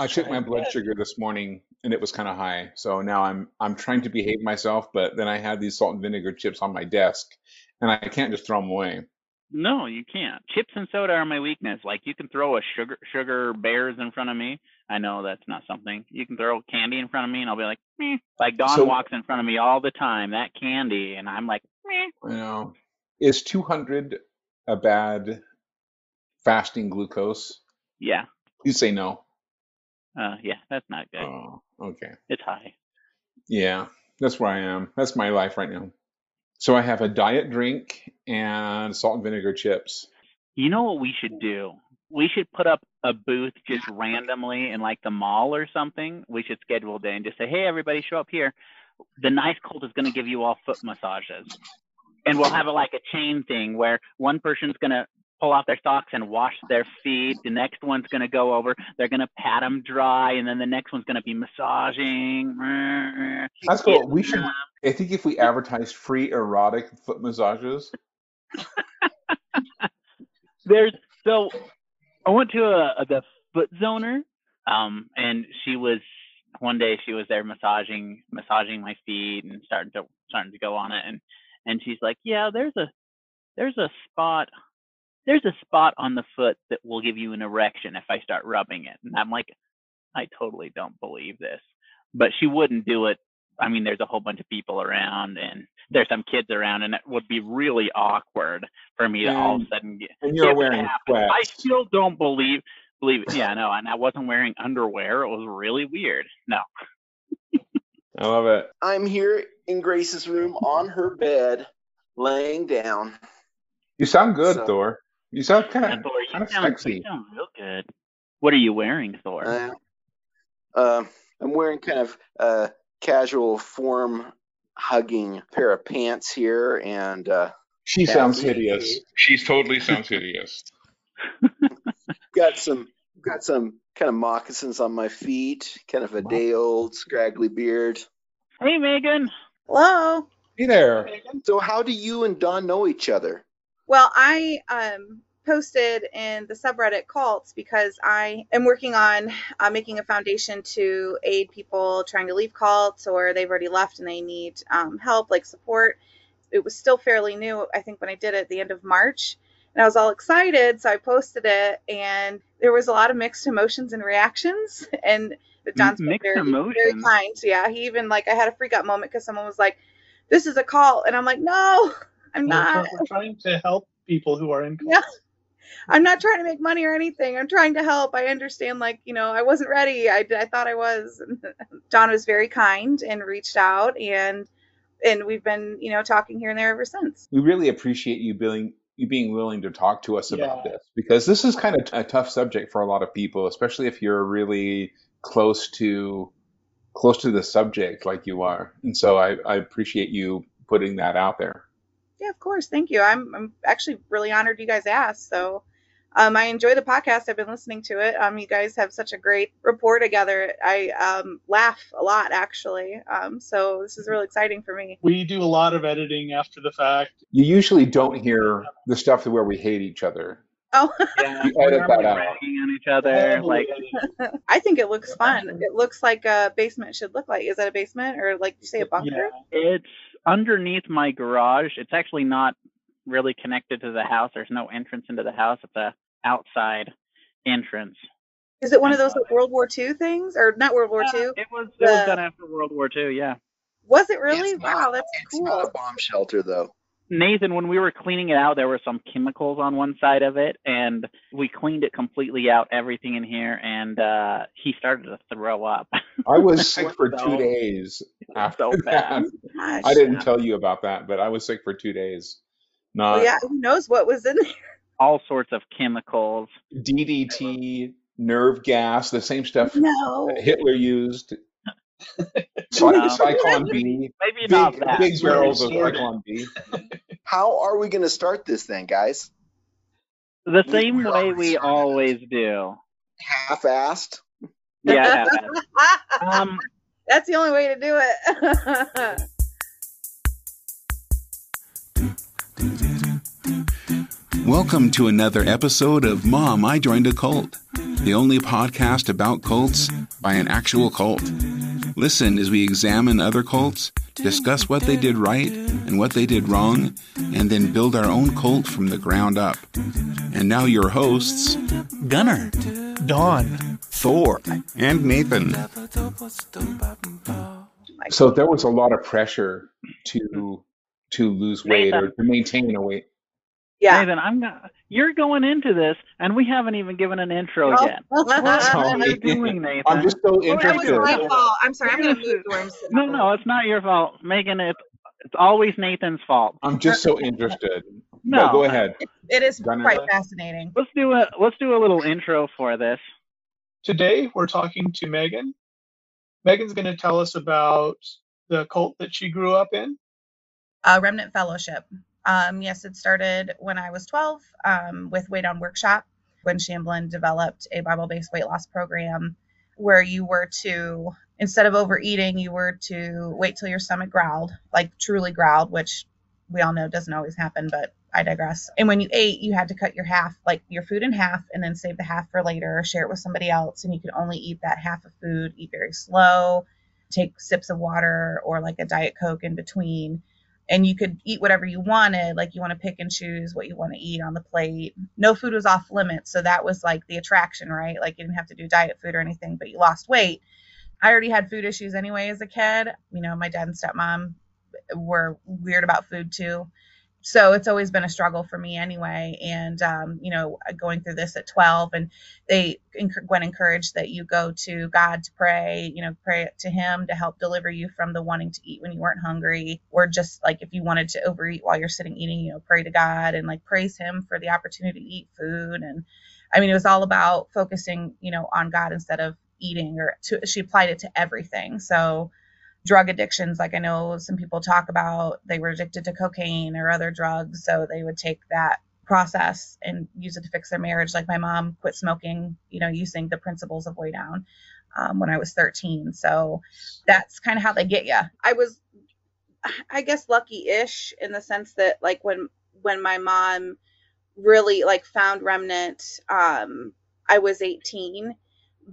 I took my blood sugar this morning and it was kind of high. So now I'm I'm trying to behave myself, but then I had these salt and vinegar chips on my desk and I can't just throw them away. No, you can't. Chips and soda are my weakness. Like you can throw a sugar sugar bears in front of me. I know that's not something. You can throw candy in front of me and I'll be like, Meh. like Dawn So walks in front of me all the time, that candy, and I'm like, Meh. you know, is 200 a bad fasting glucose? yeah, You say no. Uh, yeah, that's not good. Oh, okay. It's high. Yeah, that's where I am. That's my life right now. So I have a diet drink and salt and vinegar chips. You know what we should do? We should put up a booth just randomly in like the mall or something. We should schedule a day and just say, hey, everybody, show up here. The nice cult is going to give you all foot massages. And we'll have it like a chain thing where one person's going to pull off their socks and wash their feet. The next one's going to go over. They're going to pat them dry. And then the next one's going to be massaging. That's cool. We should. I think if we advertise free erotic foot massages, There's so I went to a, a the foot zoner, um, and she was one day she was there massaging massaging my feet and starting to starting to go on it, and and she's like, yeah, there's a there's a spot there's a spot on the foot that will give you an erection if I start rubbing it, and I'm like, I totally don't believe this, but she wouldn't do it. I mean, there's a whole bunch of people around, and there's some kids around, and it would be really awkward for me to all of a mm. sudden get and you're wearing happened. I still don't believe believe it. Yeah, no, and I wasn't wearing underwear. It was really weird. No. I love it. I'm here in Grace's room on her bed, laying down. You sound good, So, Thor. You sound kind Yeah, of Thor, you kind of sound you sound real good. What are you wearing, Thor? uh, uh, I'm wearing kind of a casual form hugging pair of pants here and uh, She sounds hideous. She's totally sounds hideous. Got some got some kind of moccasins on my feet, kind of a day old scraggly beard. hey, Megan. Hello. Hey there. So how do you and Don know each other? Well, I um, posted in the subreddit cults because I am working on uh, making a foundation to aid people trying to leave cults or they've already left and they need um, help, like support. It was still fairly new, I think, when I did it at the end of March. And I was all excited, so I posted it, and there was a lot of mixed emotions and reactions. And John's been mixed very, very kind. Yeah, he even like I had a freak out moment because someone was like, "This is a cult," and I'm like, "No, I'm We're, not." we're trying to help people who are in Yeah. I'm not trying to make money or anything. I'm trying to help. I understand, like, you know, I wasn't ready. I, I thought I was. John was very kind and reached out, and and we've been, you know, talking here and there ever since. We really appreciate you being you being willing to talk to us about this because this is kind of a tough subject for a lot of people, especially if you're really close to close to the subject like you are. And so I, I appreciate you putting that out there. Yeah, of course. Thank you. I'm I'm actually really honored you guys asked. So um, I enjoy the podcast. I've been listening to it. Um, you guys have such a great rapport together. I um, laugh a lot actually. Um, so this is really exciting for me. We do a lot of editing after the fact. You usually don't hear the stuff where we hate each other. Oh, Yeah, You we're edit that out. on each other. Like. I think it looks fun. It looks like a basement should look like. Is that a basement or like you say a bunker? Yeah. it's underneath my garage. It's actually not really connected to the house. There's no entrance into the house. It's a outside entrance. Is it one of those like World War II things or not World War yeah, II? it was it was done after World War II. Yeah. Was it really? It's not- Wow, that's It's not a bomb shelter though. Nathan, when we were cleaning it out, there were some chemicals on one side of it, and we cleaned it completely out, everything in here, and uh, he started to throw up. I was sick for So- two days after so that. Gosh. I didn't tell you about that, but I was sick for two days. Not Well, yeah, who knows what was in there? All sorts of chemicals. DDT, nerve gas, the same stuff No. Hitler used. Cy- No. Zyklon B, Maybe not big, that. big barrels of Sorted. Zyklon B. How are we going to start this then, guys? The We- same we way we always do. Half-assed. Yeah. um, That's the only way to do it. Welcome to another episode of Mom, I Joined a Cult, the only podcast about cults by an actual cult. Listen as we examine other cults, discuss what they did right and what they did wrong, and then build our own cult from the ground up. And now, your hosts Gunner, Dawn, Thor, and Nathan. So there was a lot of pressure to to lose weight or to maintain a weight. Yeah. Nathan, I'm not, you're going into this, and we haven't even given an intro Oh. yet. What are Sorry. you doing, Nathan? I'm just so Oh, that was my fault. I'm sorry. I'm You're gonna gonna move to where I'm sitting. No, no, it's not your fault, Megan. It's it's always Nathan's fault. I'm just so interested. No. But go ahead. It is Gunner. quite fascinating. Let's do a let's do a little intro for this. Today we're talking to Megan. Megan's going to tell us about the cult that she grew up in. Uh, Remnant Fellowship. Um, yes, it started when I was 12 um, with Weigh Down Workshop when Shamblin developed a Bible based weight loss program where you were to, instead of overeating, you were to wait till your stomach growled, like truly growled, which we all know doesn't always happen, but I digress. And when you ate, you had to cut your half, like your food in half, and then save the half for later or share it with somebody else. And you could only eat that half of food, eat very slow, take sips of water or like a Diet Coke in between and you could eat whatever you wanted like you want to pick and choose what you want to eat on the plate. No food was off limits so that was like the attraction right? Like you didn't have to do diet food or anything but you lost weight. I already had food issues anyway as a kid. You know my dad and stepmom were weird about food too so it's always been a struggle for me anyway and um, you know going through this at 12 and they Gwen encouraged that you go to God to pray, you know, pray to Him to help deliver you from the wanting to eat when you weren't hungry, or just like if you wanted to overeat while you're sitting eating, you know, pray to God and like praise Him for the opportunity to eat food. And I mean, it was all about focusing, you know, on God instead of eating, or to, she applied it to everything. So, drug addictions, like I know some people talk about, they were addicted to cocaine or other drugs, so they would take that process and use it to fix their marriage. Like my mom quit smoking, you know, using the principles of Weigh Down um, when I was 13. So that's kind of how they get you. I was, I guess, lucky-ish in the sense that like when when my mom really like found Remnant, um, I was 18,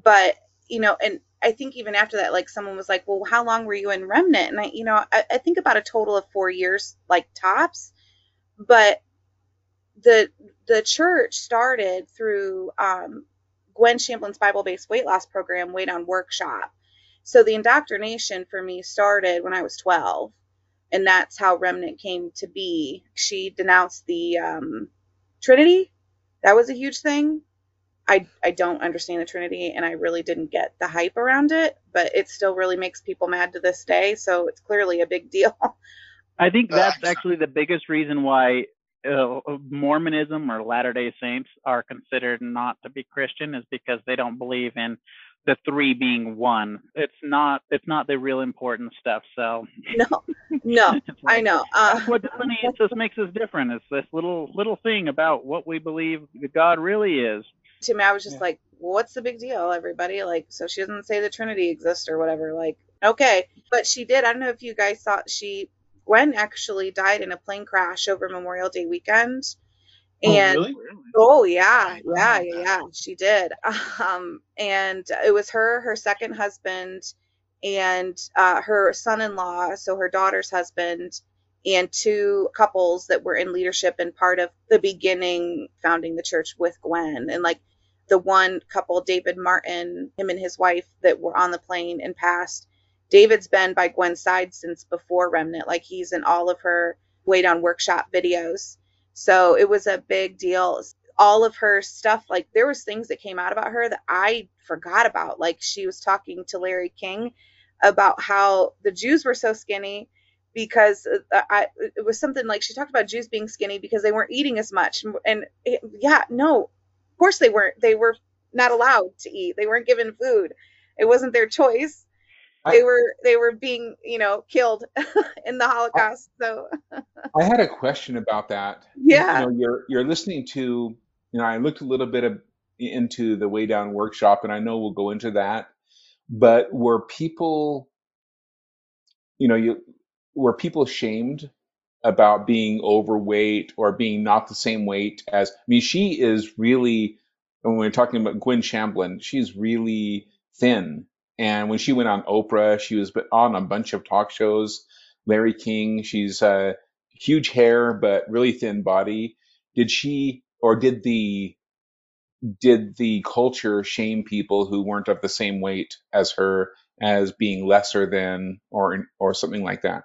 but you know, and I think even after that, like someone was like, "Well, how long were you in Remnant?" And I, you know, I, I think about a total of four years, like tops. But the the church started through um, Gwen Shamblin's Bible-based weight loss program, Weigh Down Workshop. So the indoctrination for me started when I was 12, and that's how Remnant came to be. She denounced the um, Trinity. That was a huge thing. I, I don't understand the Trinity and I really didn't get the hype around it, but it still really makes people mad to this day. So it's clearly a big deal. I think that's Uh, actually the biggest reason why uh, Mormonism or Latter Day Saints are considered not to be Christian is because they don't believe in the three being one. It's not it's not the real important stuff. So no, no, it's I know. Uh, That's what delineates us, makes us different. It's this little little thing about what we believe God really is. To me, I was just Yeah. like, well, what's the big deal, everybody? Like, so she doesn't say the Trinity exists or whatever. Like, okay. But she did. I don't know if you guys saw, she, Gwen actually died in a plane crash over Memorial Day weekend. Oh, And really? Oh yeah, yeah, yeah, yeah. She did. Um, and it was her, her second husband, and uh, her son-in-law, so her daughter's husband, and two couples that were in leadership and part of the beginning founding the church with Gwen. And like the one couple, David Martin, him and his wife that were on the plane and passed. David's been by Gwen's side since before Remnant. Like he's in all of her Weigh Down Workshop videos. So it was a big deal. All of her stuff, like there was things that came out about her that I forgot about. Like she was talking to Larry King about how the Jews were so skinny because uh, I, it was something like she talked about Jews being skinny because they weren't eating as much. And yeah, no, of course they weren't. They were not allowed to eat. They weren't given food. It wasn't their choice. They were they were being you know killed in the Holocaust. So I had a question about that. yeah, You know, you're you're listening to, you know, I looked a little bit of, into the Weigh Down workshop, and I know we'll go into that. But were people, you know, you were people shamed about being overweight or being not the same weight as. I mean, she is really. When we're talking about Gwen Shamblin, she's really thin. And when she went on Oprah, she was on a bunch of talk shows. Larry King, she's uh, huge hair but really thin body. Did she or did the did the culture shame people who weren't of the same weight as her as being lesser than or or something like that?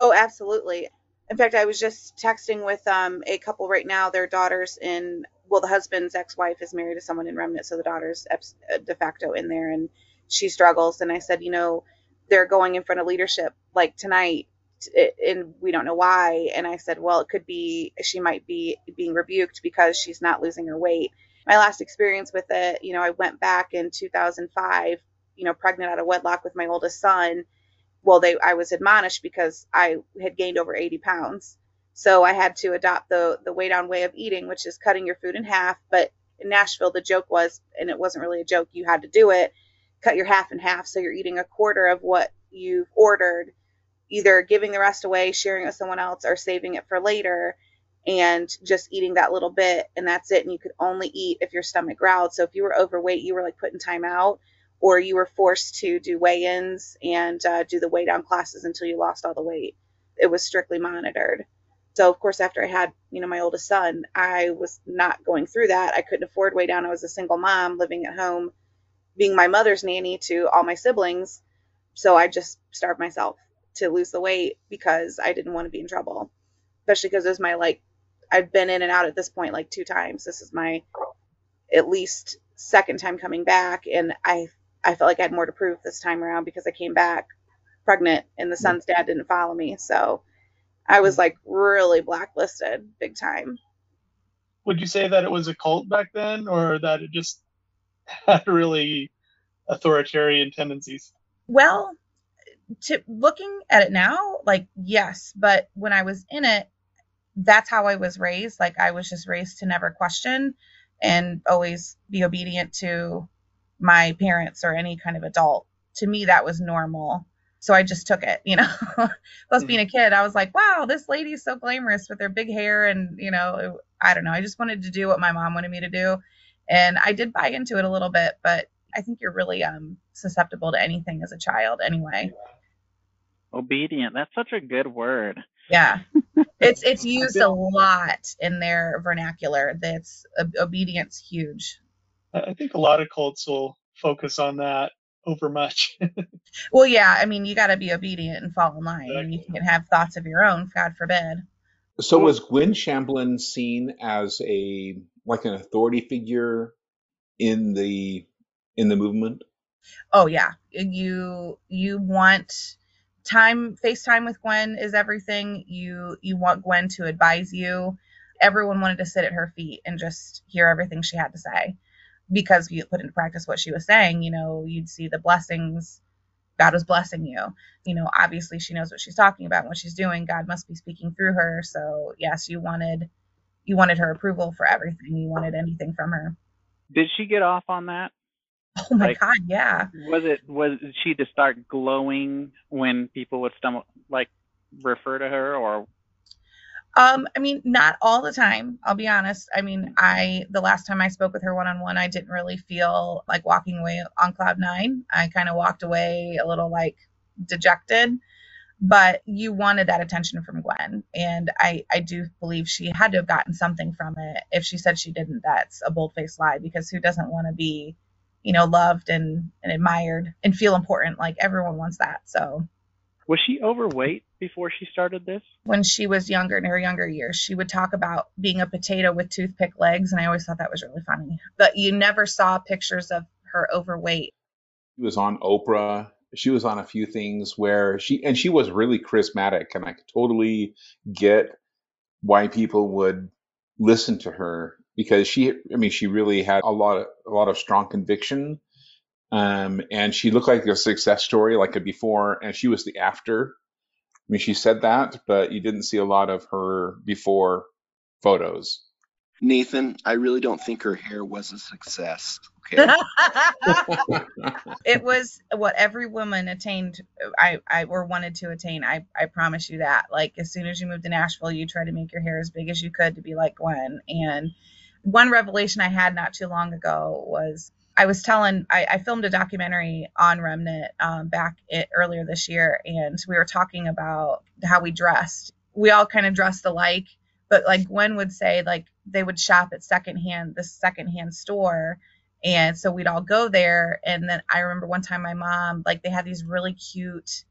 Oh, absolutely. In fact, I was just texting with um, a couple right now. Their daughters in well, the husband's ex-wife is married to someone in Remnant, so the daughter's uh, de facto in there, and she struggles. And I said, you know, they're going in front of leadership like tonight, and we don't know why. And I said, well, it could be she might be being rebuked because she's not losing her weight my last experience with it, you know, I went back in 2005, you know, pregnant out of wedlock with my oldest son. Well, they I was admonished because I had gained over 80 pounds. So I had to adopt the the weigh down way of eating, which is cutting your food in half. But in Nashville, the joke was, and it wasn't really a joke, you had to do it, cut your half in half. So you're eating a quarter of what you've ordered, either giving the rest away, sharing it with someone else, or saving it for later and just eating that little bit and that's it and you could only eat if your stomach growled so if you were overweight you were like putting time out or you were forced to do weigh-ins and uh, do the weigh down classes until you lost all the weight. It was strictly monitored. So of course after i had you know my oldest son i was not going through that. I couldn't afford weigh down i was a single mom living at home being my mother's nanny to all my siblings. So i just starved myself to lose the weight because i didn't want to be in trouble especially because it was my like I've been in and out at this point like two times. This is my at least second time coming back, and I I felt like I had more to prove this time around because I came back pregnant, and the son's dad didn't follow me, so I was like really blacklisted big time. Would you say that it was a cult back then, or that it just had really authoritarian tendencies? Well, to looking at it now, like yes, but when I was in it, that's how I was raised. Like I was just raised to never question and always be obedient to my parents or any kind of adult. To me, that was normal. So I just took it, you know. Plus, being a kid, I was like, wow, this lady's so glamorous with her big hair. And, you know, it, I don't know. I just wanted to do what my mom wanted me to do. And I did buy into it a little bit, but I think you're really um, susceptible to anything as a child anyway. Obedient. That's such a good word. Yeah. It's it's used a lot in their vernacular. That's obedience huge. I think a lot of cults will focus on that over much. well, yeah, I mean, you got to be obedient and fall in line. Exactly. You can have thoughts of your own, God forbid. So was Gwen Shamblin seen as a like an authority figure in the in the movement? Oh yeah, you you want time FaceTime with Gwen is everything. You you want Gwen to advise you. Everyone wanted to sit at her feet and just hear everything she had to say because you put into practice what she was saying, you know, you'd see the blessings God was blessing you. You know, obviously she knows what she's talking about, what she's doing. God must be speaking through her. So yes, you wanted you wanted her approval for everything. You wanted anything from her. Did she get off on that? Oh my like, god, yeah. Was it was she to start glowing when people would stumble like refer to her or um, I mean, not all the time. I'll be honest. I mean, I the last time I spoke with her one on one, I didn't really feel like walking away on cloud nine. I kind of walked away a little like dejected. But you wanted that attention from Gwen, and I I do believe she had to have gotten something from it. If she said she didn't, that's a bold faced lie because who doesn't want to be you know, loved and, and admired and feel important. Like everyone wants that. So was she overweight before she started this? When she was younger, in her younger years, she would talk about being a potato with toothpick legs, and I always thought that was really funny. But you never saw pictures of her overweight. She was on Oprah. She was on a few things where she and she was really charismatic, and I could totally get why people would listen to her because she, I mean, she really had a lot of a lot of strong conviction, um, and she looked like a success story, like a before, and she was the after. I mean, she said that, but you didn't see a lot of her before photos. Nathan, I really don't think her hair was a success. Okay. it was what every woman attained I, I or wanted to attain. I, I promise you that. Like as soon as you moved to Nashville, you tried to make your hair as big as you could to be like Gwen. And one revelation I had not too long ago was I was telling I, I filmed a documentary on Remnant um, back it, earlier this year, and we were talking about how we dressed. We all kind of dressed alike, but like Gwen would say, like they would shop at secondhand the secondhand store and so we'd all go there and then i remember one time my mom like they had these really cute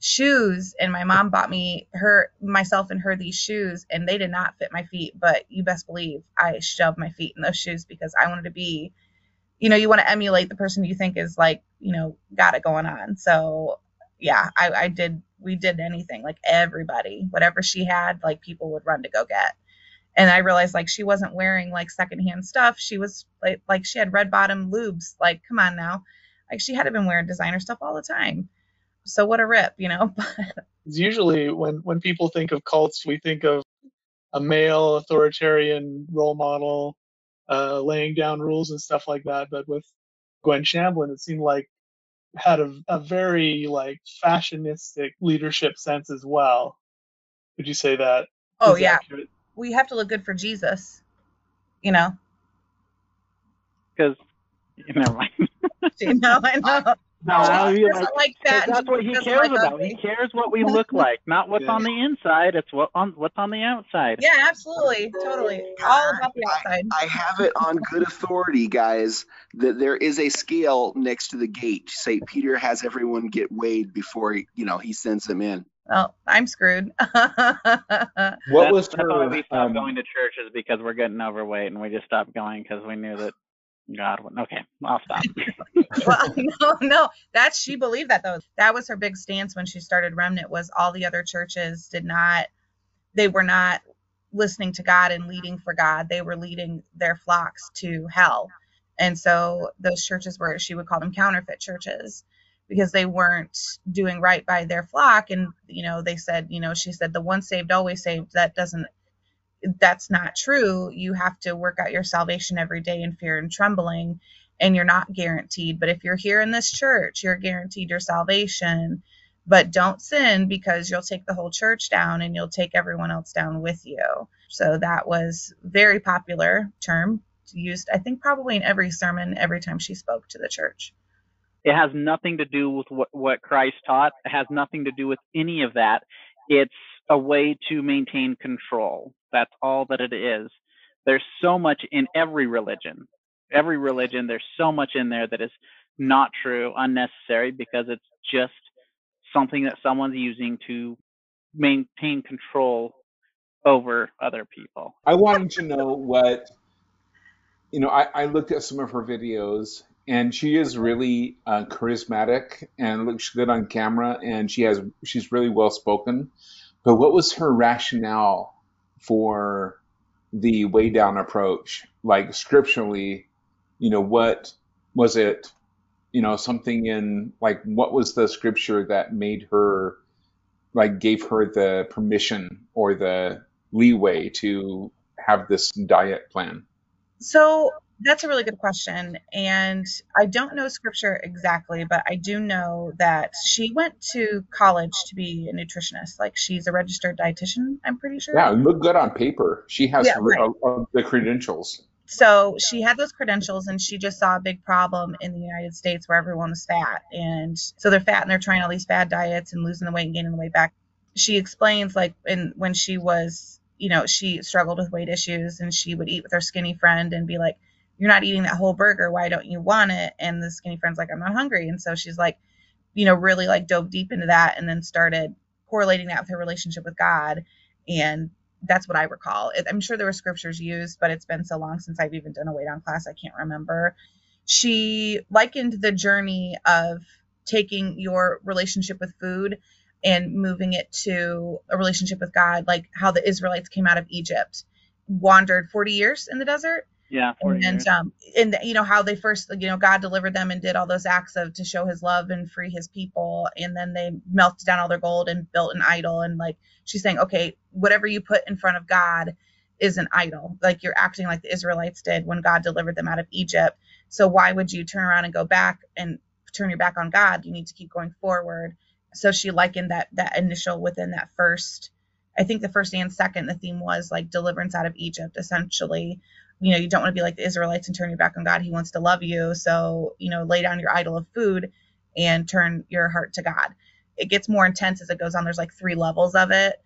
shoes and my mom bought me her myself and her these shoes and they did not fit my feet but you best believe i shoved my feet in those shoes because i wanted to be you know you want to emulate the person you think is like you know got it going on so yeah i, I did we did anything like everybody whatever she had like people would run to go get and I realized like she wasn't wearing like secondhand stuff. She was like like she had red bottom lubes. Like, come on now. Like she had to been wearing designer stuff all the time. So what a rip, you know. Usually when when people think of cults, we think of a male authoritarian role model uh, laying down rules and stuff like that. But with Gwen Shamblin, it seemed like had a, a very like fashionistic leadership sense as well. Would you say that? Oh yeah, accurate? we have to look good for Jesus, you know. Because, never mind. you know, I know. No, like, like that. That's what he cares like about. He cares what we look like, not what's yeah. on the inside. It's what on what's on the outside. Yeah, absolutely, totally, all about the outside. I, I have it on good authority, guys, that there is a scale next to the gate. Saint Peter has everyone get weighed before he, you know he sends them in Oh, I'm screwed. what that's, was her? That's why we stopped um, going to church is because we're getting overweight, and we just stopped going because we knew that God. Okay, I'll stop. well, no, no, that she believed that though. That was her big stance when she started Remnant. Was all the other churches did not, they were not listening to God and leading for God. They were leading their flocks to hell, and so those churches were she would call them counterfeit churches because they weren't doing right by their flock and you know they said you know she said the one saved always saved that doesn't that's not true. You have to work out your salvation every day in fear and trembling and you're not guaranteed. But if you're here in this church you're guaranteed your salvation. But don't sin because you'll take the whole church down and you'll take everyone else down with you. So that was very popular term used i think probably in every sermon every time she spoke to the church. It has nothing to do with what, what Christ taught. It has nothing to do with any of that. It's a way to maintain control. That's all that it is. There's so much in every religion. Every religion, there's so much in there that is not true, unnecessary, because it's just something that someone's using to maintain control over other people. I wanted to know what, you know, I, I looked at some of her videos and she is really uh, charismatic and looks good on camera, and she has she's really well spoken. But what was her rationale for the weigh down approach? Like scripturally, you know, what was it? You know, something in like what was the scripture that made her like gave her the permission or the leeway to have this diet plan? So that's a really good question. And I don't know scripture exactly, but I do know that she went to college to be a nutritionist. Like she's a registered dietitian, I'm pretty sure. Yeah, look good on paper. She has yeah, right. uh, uh, the credentials. So she had those credentials and she just saw a big problem in the United States where everyone was fat. And so they're fat and they're trying all these bad diets and losing the weight and gaining the weight back. She explains like in when she was, you know, she struggled with weight issues and she would eat with her skinny friend and be like, you're not eating that whole burger. Why don't you want it? And the skinny friend's like, I'm not hungry. And so she's like, you know, really like dove deep into that and then started correlating that with her relationship with God. And that's what I recall. I'm sure there were scriptures used, but it's been so long since I've even done a weigh down class, I can't remember. She likened the journey of taking your relationship with food and moving it to a relationship with God, like how the Israelites came out of Egypt, wandered 40 years in the desert, yeah. And um and you know how they first you know God delivered them and did all those acts of to show his love and free his people and then they melted down all their gold and built an idol and like she's saying okay whatever you put in front of God is an idol. Like you're acting like the Israelites did when God delivered them out of Egypt. So why would you turn around and go back and turn your back on God? You need to keep going forward. So she likened that that initial within that first I think the first and second the theme was like deliverance out of Egypt essentially. You know, you don't want to be like the Israelites and turn your back on God. He wants to love you. So, you know, lay down your idol of food and turn your heart to God. It gets more intense as it goes on. There's like three levels of it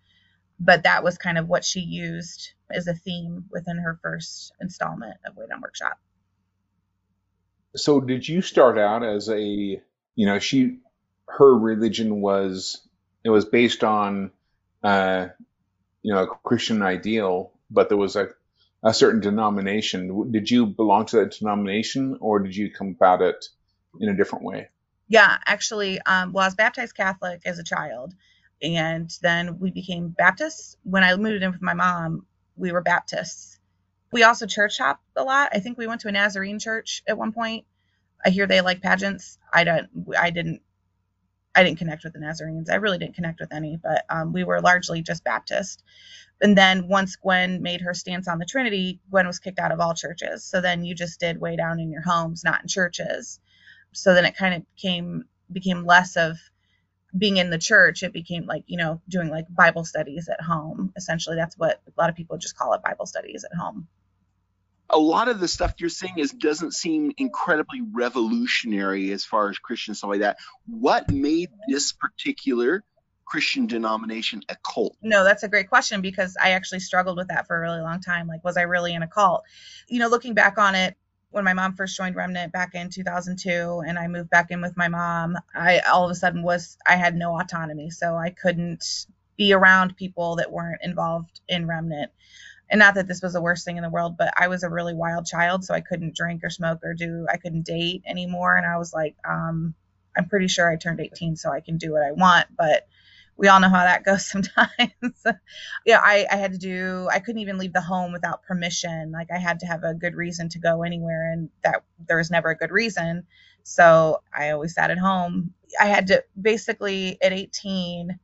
but that was kind of what she used as a theme within her first installment of Weigh Down Workshop. So did you start out as a, you know, she, her religion was, it was based on, uh, you know, a Christian ideal, but there was a, a certain denomination. Did you belong to that denomination or did you come about it in a different way? Yeah, actually, um, well, I was baptized Catholic as a child and then we became Baptists. When I moved in with my mom, we were Baptists. We also church hopped a lot. I think we went to a Nazarene church at one point. I hear they like pageants. I don't. I didn't. I didn't connect with the Nazarenes. I really didn't connect with any, but um, we were largely just Baptist. And then once Gwen made her stance on the Trinity, Gwen was kicked out of all churches. So then you just did weigh down in your homes, not in churches. So then it kind of came became less of being in the church, it became like, you know, doing like Bible studies at home. Essentially, that's what a lot of people just call it Bible studies at home. A lot of the stuff you're saying is doesn't seem incredibly revolutionary as far as Christian stuff like that. What made this particular Christian denomination a cult? No, that's a great question because I actually struggled with that for a really long time. Like, was I really in a cult? You know, looking back on it, when my mom first joined Remnant back in 2002 and I moved back in with my mom, I all of a sudden was I had no autonomy, so I couldn't be around people that weren't involved in Remnant. And not that this was the worst thing in the world, but I was a really wild child, so I couldn't drink or smoke or do I couldn't date anymore and I was like um I'm pretty sure I turned 18 so I can do what I want, but we all know how that goes sometimes. yeah, I, I had to do, I couldn't even leave the home without permission. Like I had to have a good reason to go anywhere, and that there was never a good reason. So I always sat at home. I had to basically at 18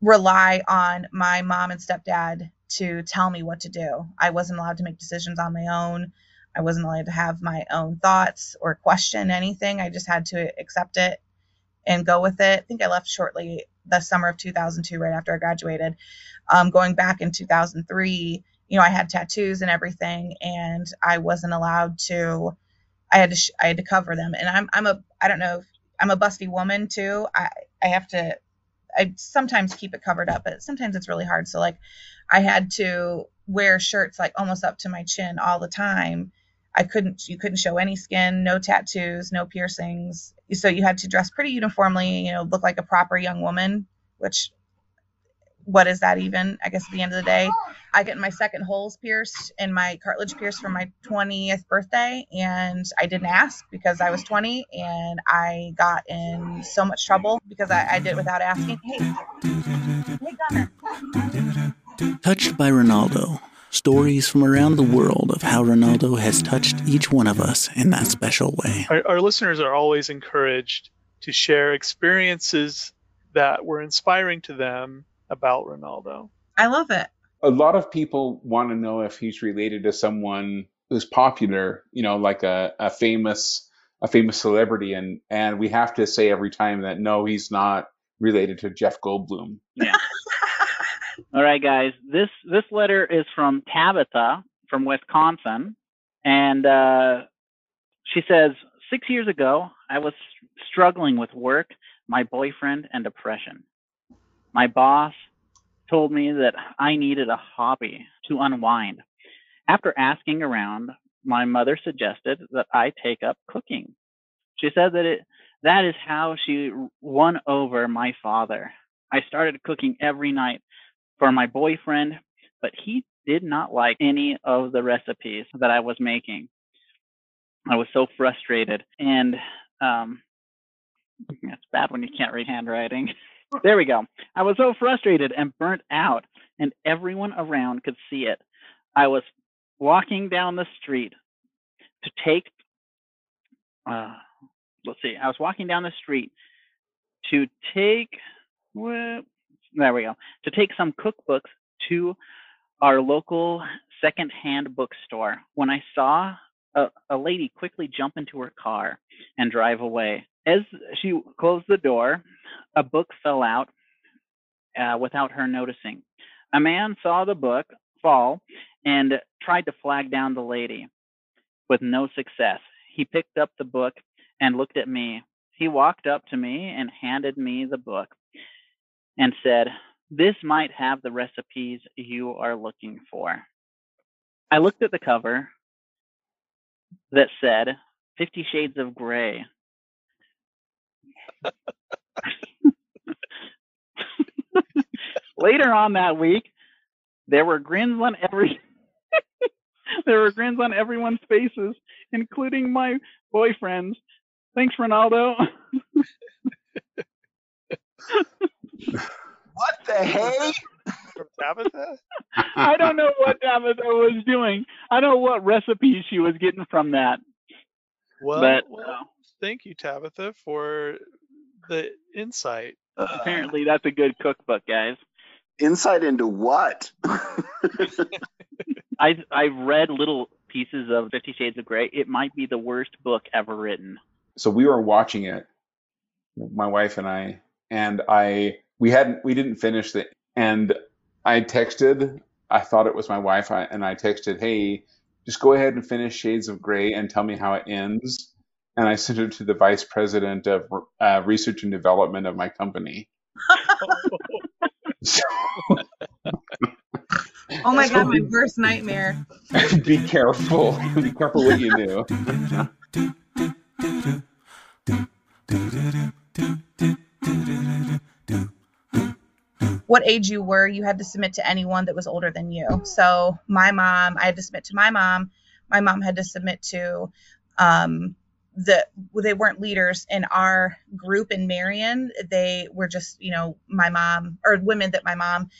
rely on my mom and stepdad to tell me what to do. I wasn't allowed to make decisions on my own. I wasn't allowed to have my own thoughts or question anything. I just had to accept it and go with it. I think I left shortly the summer of 2002, right after I graduated. Um, going back in 2003, you know, I had tattoos and everything, and I wasn't allowed to. I had to sh- I had to cover them, and I'm I'm a I don't know if, I'm a busty woman too. I I have to I sometimes keep it covered up, but sometimes it's really hard. So like I had to wear shirts like almost up to my chin all the time. I couldn't you couldn't show any skin, no tattoos, no piercings so you had to dress pretty uniformly, you know, look like a proper young woman, which what is that even? I guess at the end of the day, I get my second holes pierced and my cartilage pierced for my 20th birthday, and I didn't ask because I was 20, and I got in so much trouble because I, I did it without asking. Hey, hey, Gunner. Touched by Ronaldo. Stories from around the world of how Ronaldo has touched each one of us in that special way. Our, our listeners are always encouraged to share experiences that were inspiring to them about Ronaldo. I love it. A lot of people want to know if he's related to someone who's popular, you know, like a, a famous a famous celebrity and and we have to say every time that no, he's not related to Jeff Goldblum. Yeah. All right, guys. This this letter is from Tabitha from Wisconsin, and uh, she says six years ago I was struggling with work, my boyfriend, and depression. My boss told me that I needed a hobby to unwind. After asking around, my mother suggested that I take up cooking. She said that it that is how she won over my father. I started cooking every night for my boyfriend, but he did not like any of the recipes that I was making. I was so frustrated, and um, it's bad when you can't read handwriting. there we go. I was so frustrated and burnt out, and everyone around could see it. I was walking down the street to take, uh, let's see, I was walking down the street to take, well, there we go, to take some cookbooks to our local secondhand bookstore when I saw a, a lady quickly jump into her car and drive away. As she closed the door, a book fell out uh, without her noticing. A man saw the book fall and tried to flag down the lady with no success. He picked up the book and looked at me. He walked up to me and handed me the book and said, This might have the recipes you are looking for. I looked at the cover that said Fifty Shades of Grey. Later on that week, there were grins on every there were grins on everyone's faces, including my boyfriend's. Thanks, Ronaldo. What the hey? From Tabitha? I don't know what Tabitha was doing. I don't know what recipes she was getting from that. Well, But, well, uh, thank you, Tabitha, for the insight. Apparently, that's a good cookbook, guys. Insight into what? I I've read little pieces of Fifty Shades of Grey. It might be the worst book ever written. so we were watching it, my wife and I, and I we hadn't we didn't finish the and I texted. I thought it was my wife, I, and I texted, "Hey, just go ahead and finish Shades of Grey and tell me how it ends." And I sent it to the vice president of uh, research and development of my company. So Oh my god, my worst nightmare. be careful. be careful what you do. What age you were, you had to submit to anyone that was older than you. So my mom, I had to submit to my mom. My mom had to submit to um, the they weren't leaders in our group in Marion. They were just, you know, my mom or women that my mom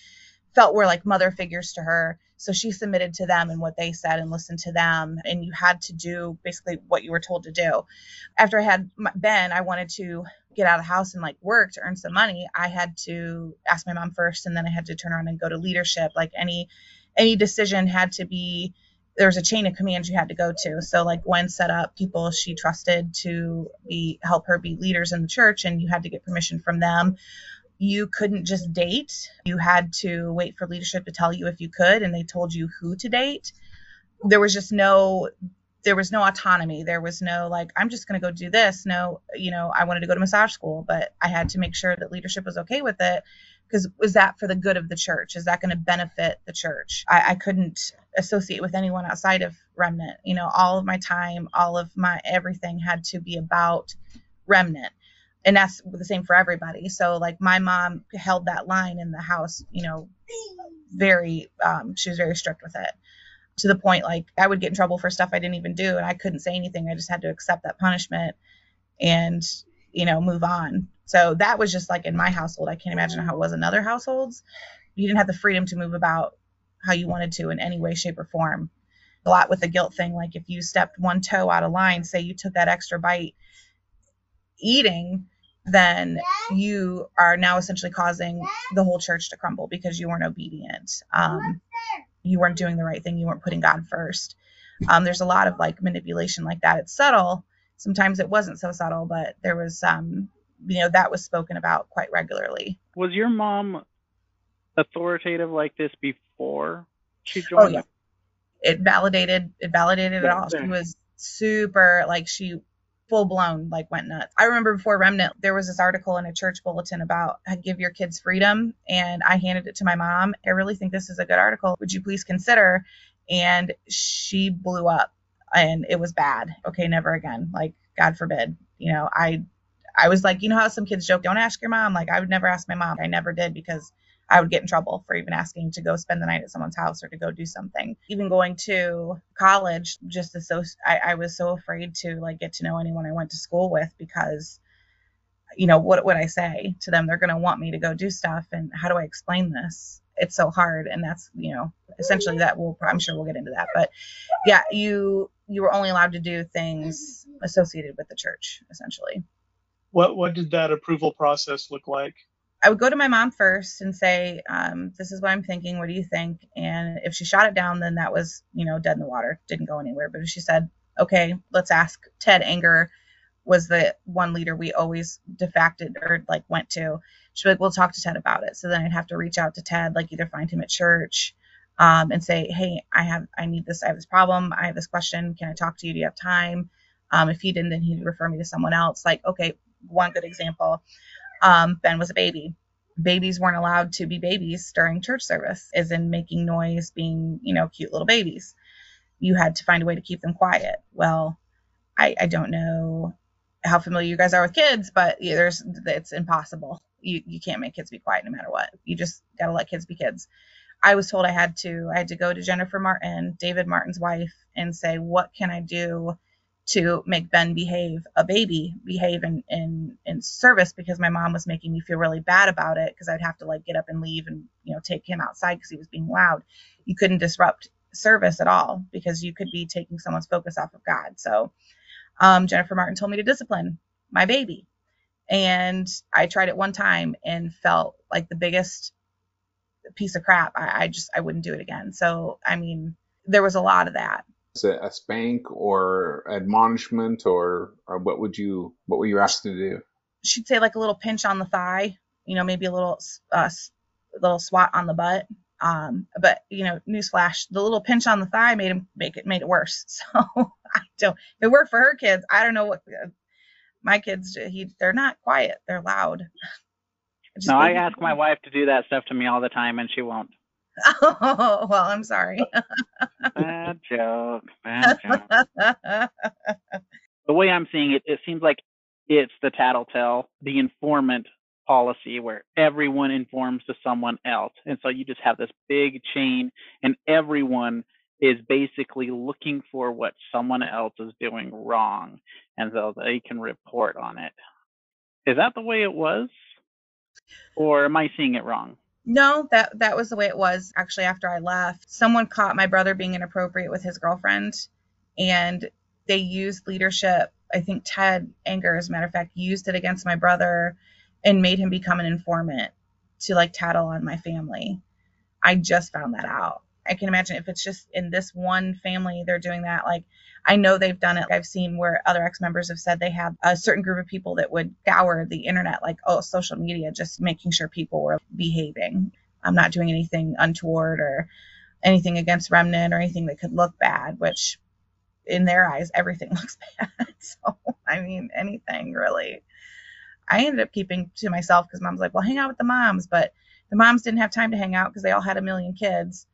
felt were like mother figures to her. So she submitted to them and what they said and listened to them. And you had to do basically what you were told to do. After I had Ben, I wanted to get out of the house and like work to earn some money. I had to ask my mom first, and then I had to turn around and go to leadership. Like any any decision had to be there was a chain of commands you had to go to. So like Gwen set up people she trusted to be help her be leaders in the church, and you had to get permission from them you couldn't just date. You had to wait for leadership to tell you if you could, and they told you who to date. There was just no there was no autonomy. There was no like, I'm just gonna go do this. No, you know, I wanted to go to massage school, but I had to make sure that leadership was okay with it. Because was that for the good of the church? Is that going to benefit the church? I, I couldn't associate with anyone outside of Remnant. You know, all of my time, all of my everything had to be about Remnant and that's the same for everybody. So like my mom held that line in the house, you know, very um, she was very strict with it to the point like I would get in trouble for stuff I didn't even do and I couldn't say anything. I just had to accept that punishment and you know move on. So that was just like in my household. I can't imagine how it was in other households. You didn't have the freedom to move about how you wanted to in any way, shape, or form. A lot with the guilt thing, like if you stepped one toe out of line, say you took that extra bite eating, then you are now essentially causing the whole church to crumble because you weren't obedient. Um, you weren't doing the right thing. You weren't putting God first. Um, there's a lot of like manipulation like that. It's subtle. Sometimes it wasn't so subtle, but there was, um, you know, that was spoken about quite regularly. Was your mom authoritative like this before she joined? Oh joined? yeah, it validated it validated it all. She was super like she full blown like went nuts. I remember before Remnant, there was this article in a church bulletin about give your kids freedom, and I handed it to my mom. I really think this is a good article. Would you please consider? And she blew up, and it was bad. Okay, never again. Like God forbid. You know, I I was like, you know how some kids joke, don't ask your mom. Like I would never ask my mom. I never did because I would get in trouble for even asking to go spend the night at someone's house or to go do something. Even going to college, just as so I, I was so afraid to like get to know anyone I went to school with because, you know, what would I say to them? They're gonna want me to go do stuff, and how do I explain this? It's so hard, and that's you know essentially that will I'm sure we'll get into that, but yeah, you you were only allowed to do things associated with the church essentially. What what did that approval process look like? I would go to my mom first and say, um, "This is what I'm thinking. What do you think?" And if she shot it down, then that was, you know, dead in the water. Didn't go anywhere. But if she said, "Okay, let's ask Ted Anger," was the one leader we always defacted or like went to. She'd be like, "We'll talk to Ted about it." So then I'd have to reach out to Ted, like either find him at church, um, and say, "Hey, I have, I need this. I have this problem. I have this question. Can I talk to you? Do you have time?" Um, if he didn't, then he'd refer me to someone else. Like, okay, one good example um, Ben was a baby. Babies weren't allowed to be babies during church service, as in making noise, being, you know, cute little babies. You had to find a way to keep them quiet. Well, I, I don't know how familiar you guys are with kids, but yeah, there's it's impossible. You you can't make kids be quiet no matter what. You just gotta let kids be kids. I was told I had to I had to go to Jennifer Martin, David Martin's wife, and say, what can I do to make Ben behave, a baby behave in, in, in service because my mom was making me feel really bad about it because I'd have to like get up and leave and, you know, take him outside because he was being loud. You couldn't disrupt service at all because you could be taking someone's focus off of God. So um, Jennifer Martin told me to discipline my baby. And I tried it one time and felt like the biggest piece of crap. I, I just, I wouldn't do it again. So, I mean, there was a lot of that a spank or admonishment or, or what would you what were you asked to do? She'd say like a little pinch on the thigh, you know, maybe a little uh, little swat on the butt. Um, but you know, newsflash, the little pinch on the thigh made him make it made it worse. So I don't. It worked for her kids. I don't know what my kids. He they're not quiet. They're loud. No, I ask my wife to do that stuff to me all the time, and she won't. Oh, well, I'm sorry. bad joke. Bad joke. the way I'm seeing it, it seems like it's the tattletale, the informant policy where everyone informs to someone else. And so you just have this big chain, and everyone is basically looking for what someone else is doing wrong, and so they can report on it. Is that the way it was? Or am I seeing it wrong? No, that that was the way it was actually after I left. Someone caught my brother being inappropriate with his girlfriend and they used leadership. I think Ted Anger, as a matter of fact, used it against my brother and made him become an informant to like tattle on my family. I just found that out. I can imagine if it's just in this one family they're doing that. Like I know they've done it. I've seen where other ex members have said they have a certain group of people that would scour the internet, like oh social media, just making sure people were behaving. I'm not doing anything untoward or anything against remnant or anything that could look bad, which in their eyes everything looks bad. so I mean anything really. I ended up keeping to myself because mom's like, well, hang out with the moms, but the moms didn't have time to hang out because they all had a million kids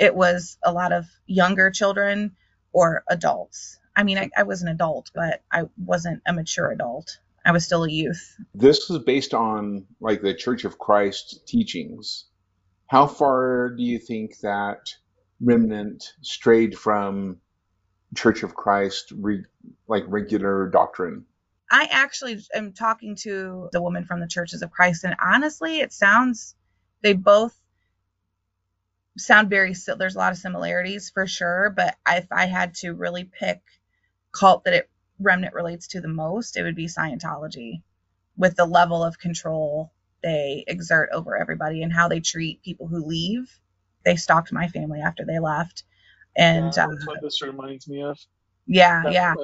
it was a lot of younger children or adults. I mean, I, I was an adult, but I wasn't a mature adult. I was still a youth. This is based on like the Church of Christ teachings. How far do you think that remnant strayed from Church of Christ, re, like regular doctrine? I actually am talking to the woman from the Churches of Christ, and honestly, it sounds they both sound very there's a lot of similarities for sure but if i had to really pick cult that it remnant relates to the most it would be scientology with the level of control they exert over everybody and how they treat people who leave. They stalked my family after they left. And yeah, that's uh, what this reminds me of. Yeah yeah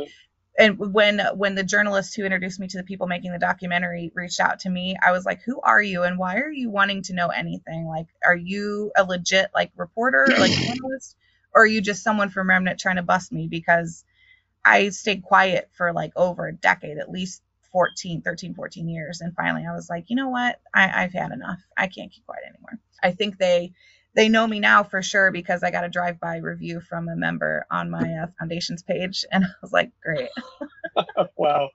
and when when the journalist who introduced me to the people making the documentary reached out to me i was like who are you? And why are you wanting to know anything? Like are you a legit like reporter like journalist? Or are you just someone from remnant trying to bust me? Because i stayed quiet for like over a decade at least 14 13 14 years. And finally i was like you know what? I, i've had enough. I can't keep quiet anymore. I think they they know me now for sure because I got a drive by review from a member on my uh, foundations page. And I was like, great. wow.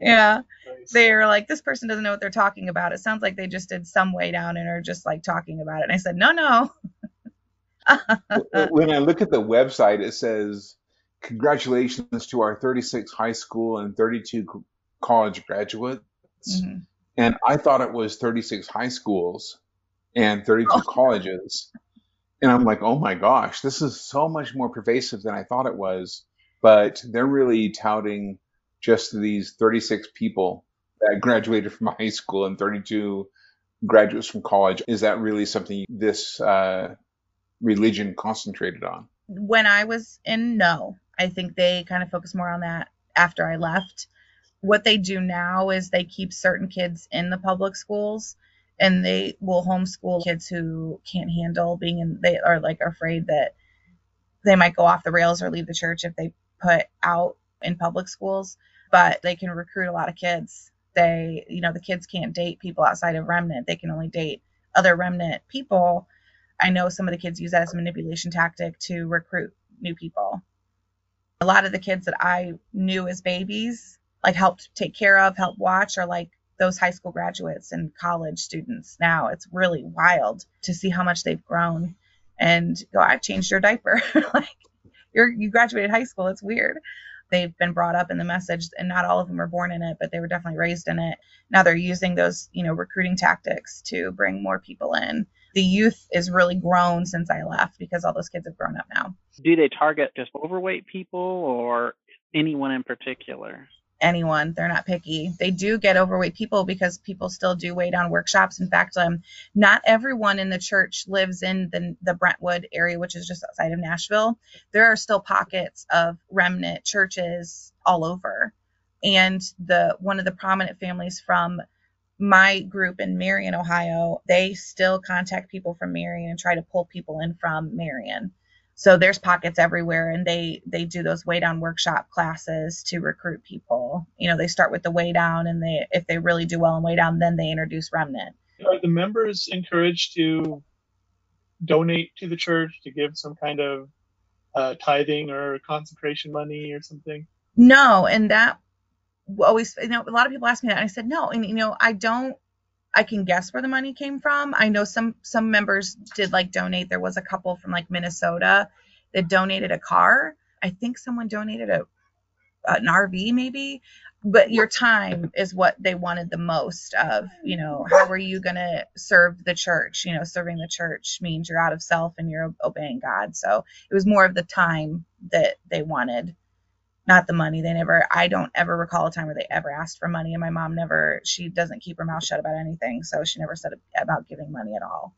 yeah. Nice. They're like, this person doesn't know what they're talking about. It sounds like they just did some weigh down and are just like talking about it. And I said, no, no. when I look at the website, it says, congratulations to our 36 high school and 32 college graduates. Mm-hmm. And I thought it was 36 high schools and 32 oh. colleges. And I'm like, oh my gosh, this is so much more pervasive than I thought it was. But they're really touting just these 36 people that graduated from high school and 32 graduates from college. Is that really something this uh, religion concentrated on? When I was in, no. I think they kind of focus more on that after I left. What they do now is they keep certain kids in the public schools and they will homeschool kids who can't handle being in they are like afraid that they might go off the rails or leave the church if they put out in public schools. But they can recruit a lot of kids. They you know the kids can't date people outside of remnant. They can only date other remnant people. I know some of the kids use that as a manipulation tactic to recruit new people. A lot of the kids that i knew as babies like helped take care of help watch are like those high school graduates and college students now. It's really wild to see how much they've grown and go, I've changed your diaper. like you're you graduated high school. It's weird. They've been brought up in the message and not all of them were born in it, but they were definitely raised in it. Now they're using those, you know, recruiting tactics to bring more people in. The youth is really grown since I left because all those kids have grown up now. Do they target just overweight people or anyone in particular? Anyone. They're not picky. They do get overweight people because people still do weigh down workshops. In fact, um, not everyone in the church lives in the, the Brentwood area, which is just outside of Nashville. There are still pockets of remnant churches all over. And the one of the prominent families from my group in Marion, Ohio, they still contact people from Marion and try to pull people in from Marion so there's pockets everywhere and they they do those weigh down workshop classes to recruit people. You know they start with the weigh down and they if they really do well in weigh down then they introduce remnant. Are the members encouraged to donate to the church to give some kind of uh, tithing or consecration money or something? No and that always you know a lot of people ask me that and i said no and you know i don't I can guess where the money came from. I know some some members did like donate. There was a couple from like Minnesota that donated a car. I think someone donated a an RV maybe. But your time is what they wanted the most of. You know, how are you going to serve the church? You know, serving the church means you're out of self and you're obeying God. So it was more of the time that they wanted not the money. They never, I don't ever recall a time where they ever asked for money. And my mom never, she doesn't keep her mouth shut about anything. So she never said about giving money at all.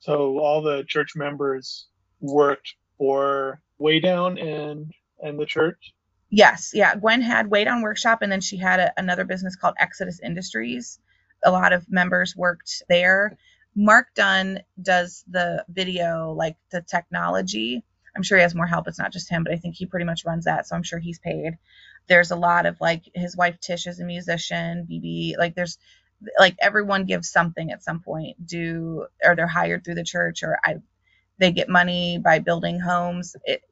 So all the church members worked for Weigh Down and, and the church? Yes. Yeah. Gwen had Weigh Down Workshop and then she had a, another business called Exodus Industries. A lot of members worked there. Mark Dunn does the video, like the technology I'm sure he has more help. It's not just him, but I think he pretty much runs that. So I'm sure he's paid. There's a lot of like his wife Tish is a musician, BB, like there's like everyone gives something at some point. Do or they're hired through the church or I they get money by building homes. It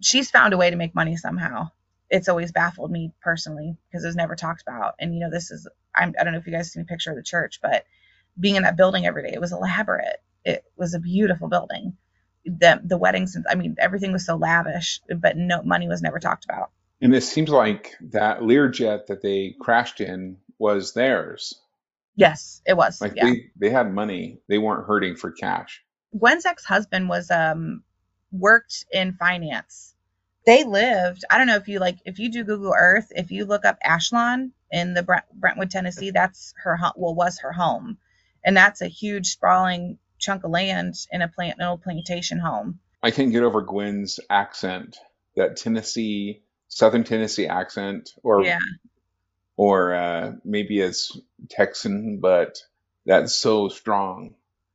she's found a way to make money somehow. It's always baffled me personally because it was never talked about. And you know, this is I'm, I don't know if you guys seen a picture of the church, but being in that building every day, it was elaborate. It was a beautiful building the the weddings i mean everything was so lavish but no money was never talked about. And it seems like that learjet that they crashed in was theirs. Yes it was like yeah. they they had money. They weren't hurting for cash. Gwen's ex-husband was um worked in finance. They lived i don't know if you like if you do google earth if you look up Ashlawn in the Brent, brentwood tennessee that's her well was her home. And that's a huge sprawling chunk of land in a plant, an old plantation home. I can't get over Gwen's accent, that Tennessee, Southern Tennessee accent, or yeah. or uh, maybe it's Texan, but that's so strong.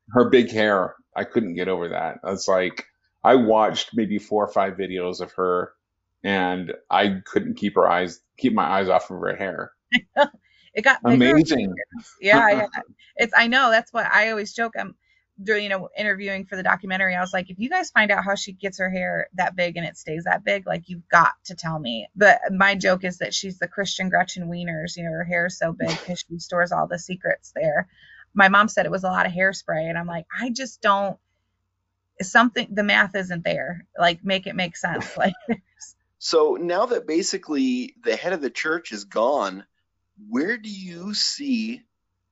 Her big hair, I couldn't get over that. It's like I watched maybe four or five videos of her, and I couldn't keep her eyes, keep my eyes off of her hair. it got amazing. Yeah, yeah. It's I know that's what I always joke. I'm during you know interviewing for the documentary i was like if you guys find out how she gets her hair that big and it stays that big like you've got to tell me. But my joke is that she's the christian gretchen wieners you know her hair is so big because she stores all the secrets there. My mom said it was a lot of hairspray and i'm like i just don't something the math isn't there. Like make it make sense. Like so now that basically the head of the church is gone where do you see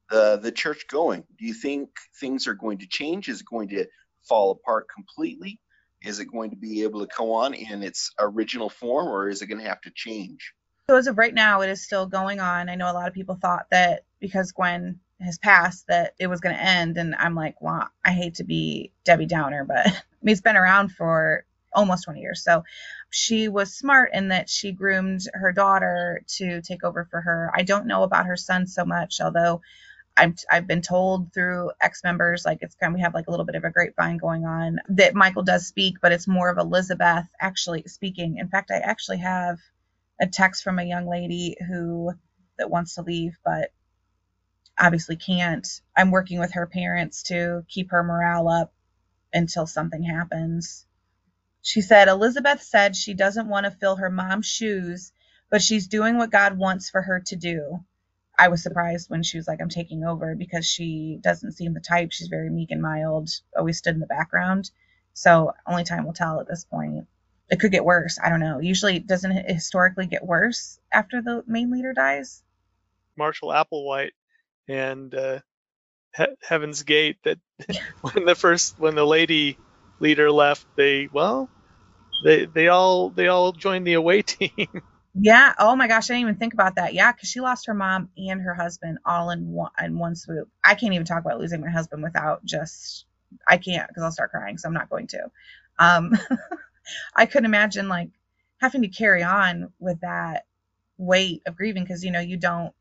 the the church going? Do you think things are going to change? Is it going to fall apart completely? Is it going to be able to go on in its original form, or is it going to have to change? So as of right now, it is still going on. I know a lot of people thought that because Gwen has passed that it was going to end and i'm like well i hate to be debbie downer but I mean, it's been around for almost 20 years so she was smart in that she groomed her daughter to take over for her i don't know about her son so much although I'm, I've been told through ex members, like it's kind of, we have like a little bit of a grapevine going on that Michael does speak, but it's more of Elizabeth actually speaking. In fact, I actually have a text from a young lady who that wants to leave, but obviously can't. I'm working with her parents to keep her morale up until something happens. She said, Elizabeth said she doesn't want to fill her mom's shoes, but she's doing what God wants for her to do. I was surprised when she was like, I'm taking over because she doesn't seem the type. She's very meek and mild, always stood in the background. So only time will tell at this point. It could get worse. I don't know. Usually, doesn't it historically get worse after the main leader dies? Marshall Applewhite and uh, he- Heaven's Gate that when the first when the lady leader left, they well, they they all they all joined the away team. Yeah. Oh my gosh, I didn't even think about that. Yeah, because she lost her mom and her husband all in one in one swoop. I can't even talk about losing my husband without just I can't because I'll start crying. So I'm not going to. Um, I couldn't imagine like having to carry on with that weight of grieving because you know you don't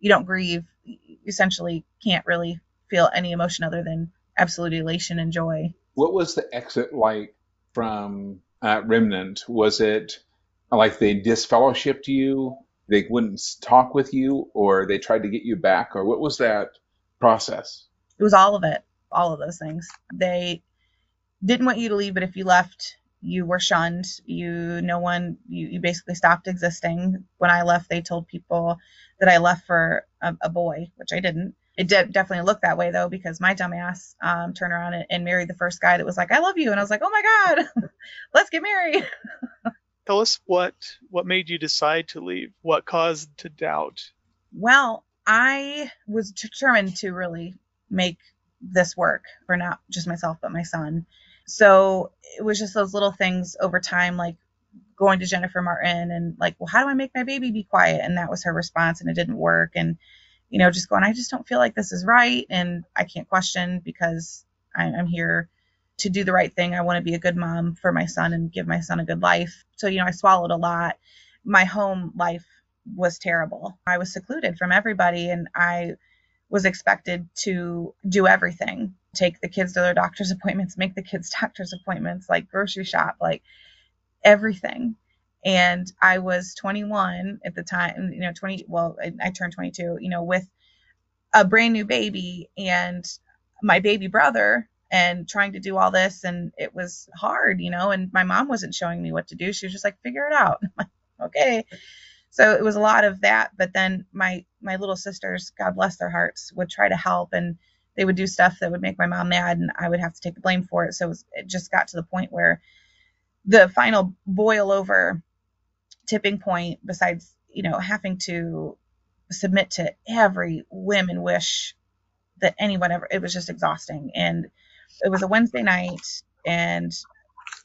you don't grieve. You essentially can't really feel any emotion other than absolute elation and joy. What was the exit like from uh, Remnant? Was it like they disfellowshipped you, they wouldn't talk with you, or they tried to get you back, or what was that process? It was all of it, all of those things. They didn't want you to leave, but if you left, you were shunned. You, no one, you, you basically stopped existing. When I left, they told people that I left for a, a boy, which I didn't. It did definitely looked that way though, because my dumbass um, turned around and, and married the first guy that was like, "I love you," and I was like, "Oh my god, let's get married." Tell us what what made you decide to leave. What caused to doubt? Well, I was determined to really make this work for not just myself but my son. So it was just those little things over time, like going to Jennifer Martin and like, well, how do I make my baby be quiet? And that was her response, and it didn't work. And you know, just going, I just don't feel like this is right, and I can't question because I'm here to do the right thing. I want to be a good mom for my son and give my son a good life. So, you know, I swallowed a lot. My home life was terrible. I was secluded from everybody and I was expected to do everything take the kids to their doctor's appointments, make the kids' doctor's appointments, like grocery shop, like everything. And I was 21 at the time, you know, 20, well, I, turned 22, you know, with a brand new baby and my baby brother and trying to do all this and it was hard you know and my mom wasn't showing me what to do. She was just like figure it out. Okay. So it was a lot of that but then my my little sisters god bless their hearts would try to help and they would do stuff that would make my mom mad and i would have to take the blame for it. So it, was, it just got to the point where the final boil over tipping point besides you know having to submit to every whim and wish that anyone ever it was just exhausting. And it was a Wednesday night, and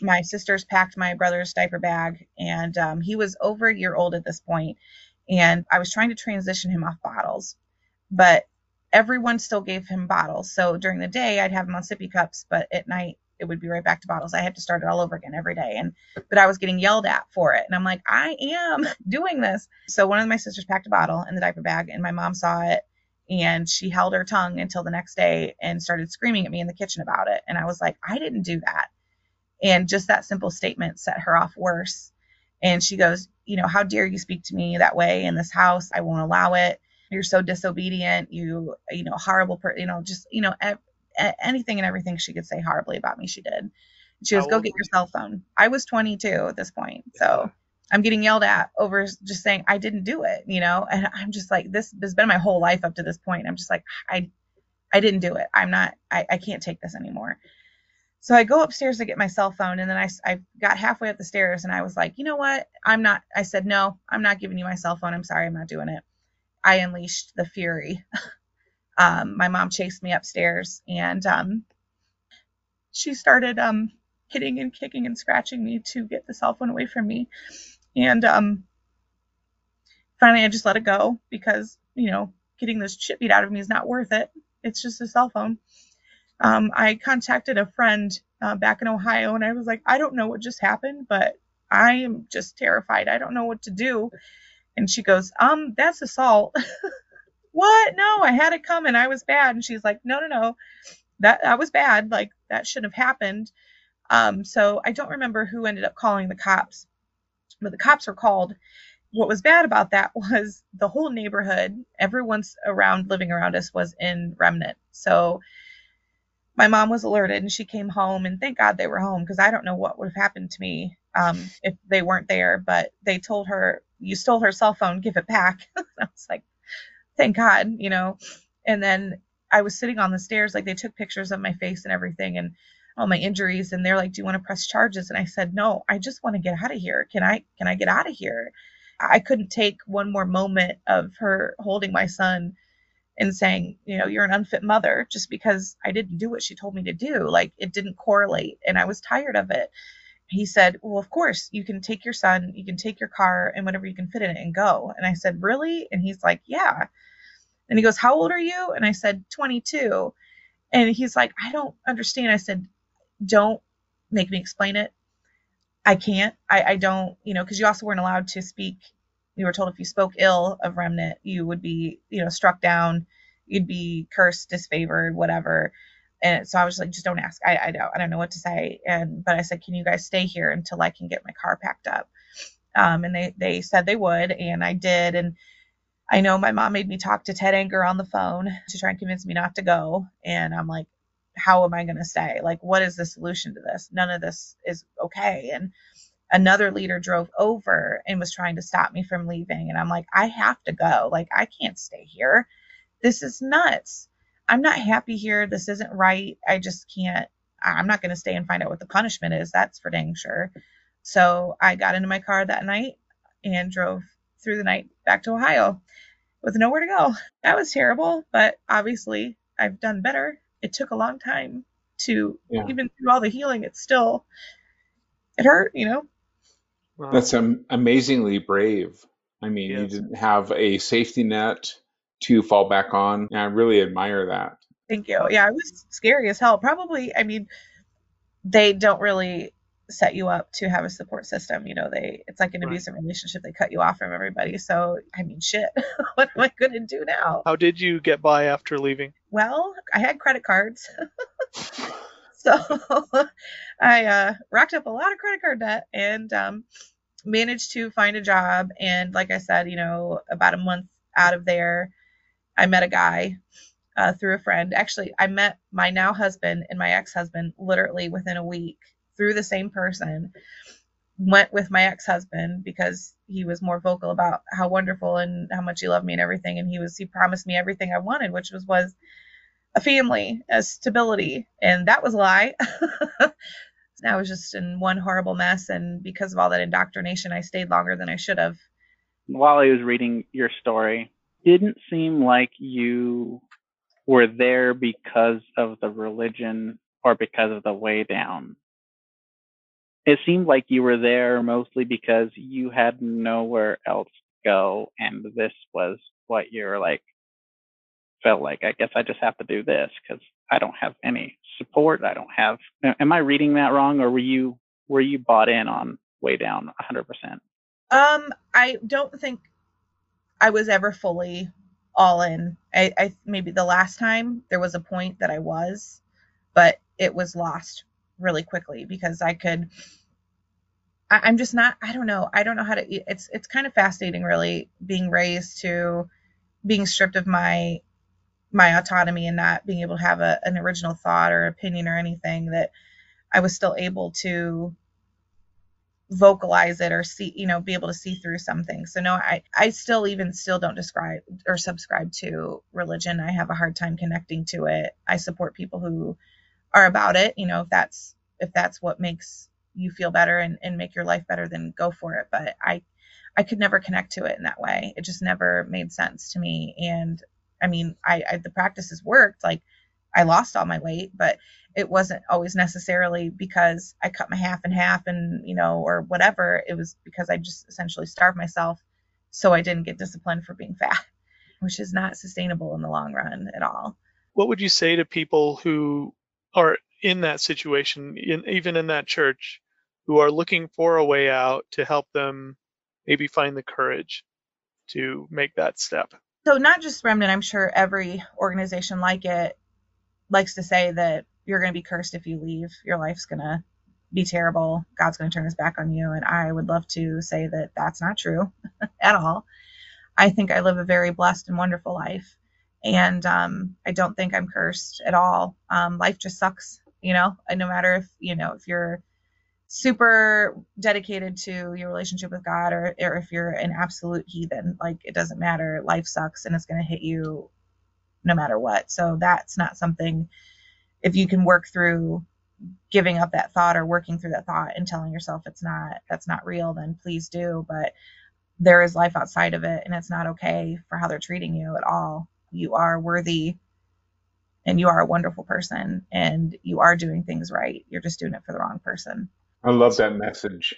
my sisters packed my brother's diaper bag, and um, he was over a year old at this point, and I was trying to transition him off bottles, but everyone still gave him bottles. So during the day, I'd have him on sippy cups, but at night it would be right back to bottles. I had to start it all over again every day, and but I was getting yelled at for it, and I'm like, I am doing this. So one of my sisters packed a bottle in the diaper bag, and my mom saw it and she held her tongue until the next day and started screaming at me in the kitchen about it. And i was like i didn't do that. And just that simple statement set her off worse. And she goes you know how dare you speak to me that way in this house? I won't allow it. You're so disobedient. You you know horrible per you know just you know anything and everything she could say horribly about me she did. She goes go get your cell phone. I was 22 at this point so I'm getting yelled at over just saying I didn't do it, you know, and I'm just like this has been my whole life up to this point. I'm just like I I didn't do it. I'm not I, I can't take this anymore. So I go upstairs to get my cell phone and then I, I got halfway up the stairs and I was like, you know what? I'm not, I said, no, I'm not giving you my cell phone. I'm sorry, I'm not doing it. I unleashed the fury. um, my mom chased me upstairs and um, she started um, hitting and kicking and scratching me to get the cell phone away from me. And um, finally, I just let it go because, you know, getting this chip beat out of me is not worth it. It's just a cell phone. Um, I contacted a friend uh, back in Ohio and I was like, I don't know what just happened, but I am just terrified. I don't know what to do. And she goes, Um, that's assault. what? No, I had it coming. I was bad. And she's like, No, no, no. That that was bad. Like that shouldn't have happened. Um, so I don't remember who ended up calling the cops, but the cops were called. What was bad about that was the whole neighborhood, everyone's around living around us was in remnant. So my mom was alerted and she came home and thank God they were home because I don't know what would have happened to me um, if they weren't there. But they told her, You stole her cell phone, give it back. I was like, Thank God, you know. And then I was sitting on the stairs, like they took pictures of my face and everything and all my injuries and they're like, Do you want to press charges? And I said, No, I just want to get out of here. Can I can I get out of here? I couldn't take one more moment of her holding my son and saying, you know, you're an unfit mother just because I didn't do what she told me to do. Like it didn't correlate and I was tired of it. He said, Well, of course, you can take your son, you can take your car and whatever you can fit in it and go. And I said, Really? And he's like, Yeah. And he goes, How old are you? And I said, 22. And he's like, I don't understand. I said, Don't make me explain it. I can't. I, I don't, you know, because you also weren't allowed to speak. You were told if you spoke ill of remnant you would be you know struck down. You'd be cursed disfavored whatever. And so i was like just don't ask. I i don't i don't know what to say. And but i said can you guys stay here until i can get my car packed up? Um, and they they said they would and i did. And i know my mom made me talk to ted anger on the phone to try and convince me not to go. And i'm like how am i going to stay like what is the solution to this none of this is okay and another leader drove over and was trying to stop me from leaving. And I'm like, I have to go. Like, I can't stay here. This is nuts. I'm not happy here. This isn't right. I just can't. I'm not going to stay and find out what the punishment is. That's for dang sure. So I got into my car that night and drove through the night back to Ohio with nowhere to go. That was terrible, but obviously I've done better. It took a long time to, yeah. even through all the healing, it still, it hurt, you know, Wow. That's um, amazingly brave. I mean, yes. you didn't have a safety net to fall back on. And I really admire that. Thank you. Yeah, it was scary as hell. Probably, I mean, they don't really set you up to have a support system. You know, they it's like an right. abusive relationship. They cut you off from everybody. So, I mean, shit. what am I going to do now? How did you get by after leaving? Well, I had credit cards. so I uh, racked up a lot of credit card debt and um, managed to find a job. And like I said, you know, about a month out of there, I met a guy uh, through a friend. Actually, I met my now husband and my ex husband literally within a week through the same person. Went with my ex husband because he was more vocal about how wonderful and how much he loved me and everything. And he was, he promised me everything I wanted, which was, was a family, a stability, and that was a lie. I was just in one horrible mess, and because of all that indoctrination, I stayed longer than I should have. While I was reading your story, didn't seem like you were there because of the religion or because of the weigh down. It seemed like you were there mostly because you had nowhere else to go, and this was what you were like felt like. I guess I just have to do this because I don't have any support. I don't have. Am I reading that wrong, or were you were you bought in on weigh down 100%? Um, I don't think I was ever fully all in. I, I maybe the last time there was a point that I was, but it was lost really quickly because I could. I, I'm just not. I don't know. I don't know how to. It's it's kind of fascinating, really, being raised to being stripped of my my autonomy and not being able to have a, an original thought or opinion or anything that I was still able to vocalize it or see you know be able to see through something so no i i still even still don't describe or subscribe to religion i have a hard time connecting to it i support people who are about it you know if that's if that's what makes you feel better and, and make your life better then go for it but i i could never connect to it in that way it just never made sense to me and I mean, I, I the practices worked. Like I lost all my weight, but it wasn't always necessarily because I cut my half in half and you know or whatever. It was because I just essentially starved myself so I didn't get disciplined for being fat. which is not sustainable in the long run at all. What would you say to people who are in that situation, in, even in that church, who are looking for a way out to help them maybe find the courage to make that step? So, not just Remnant, I'm sure every organization like it likes to say that you're going to be cursed if you leave. Your life's going to be terrible. God's going to turn his back on you. And I would love to say that that's not true at all. I think I live a very blessed and wonderful life. And um, I don't think I'm cursed at all. Um, life just sucks, you know, and no matter if, you know, if you're super dedicated to your relationship with God or, or if you're an absolute heathen, like it doesn't matter. Life sucks and it's going to hit you no matter what. So that's not something, if you can work through giving up that thought or working through that thought and telling yourself it's not that's not real then please do but there is life outside of it and it's not okay for how they're treating you at all you are worthy and you are a wonderful person and you are doing things right you're just doing it for the wrong person I love that message.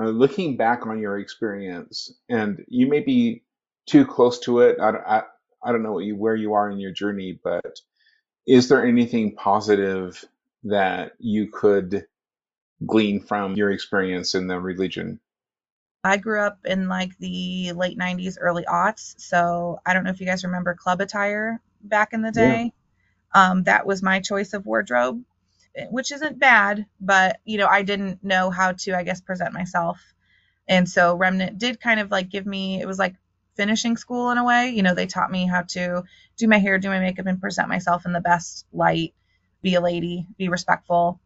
Uh, looking back on your experience, and you may be too close to it. I, I, I don't know what you, where you are in your journey, but is there anything positive that you could glean from your experience in the religion? I grew up in like the late 90s, early aughts. So I don't know if you guys remember club attire back in the day. Yeah. Um, that was my choice of wardrobe, which isn't bad, but you know, I didn't know how to, I guess, present myself. And so Remnant did kind of like give me, it was like finishing school in a way. You know, they taught me how to do my hair, do my makeup, and present myself in the best light be a lady, be respectful,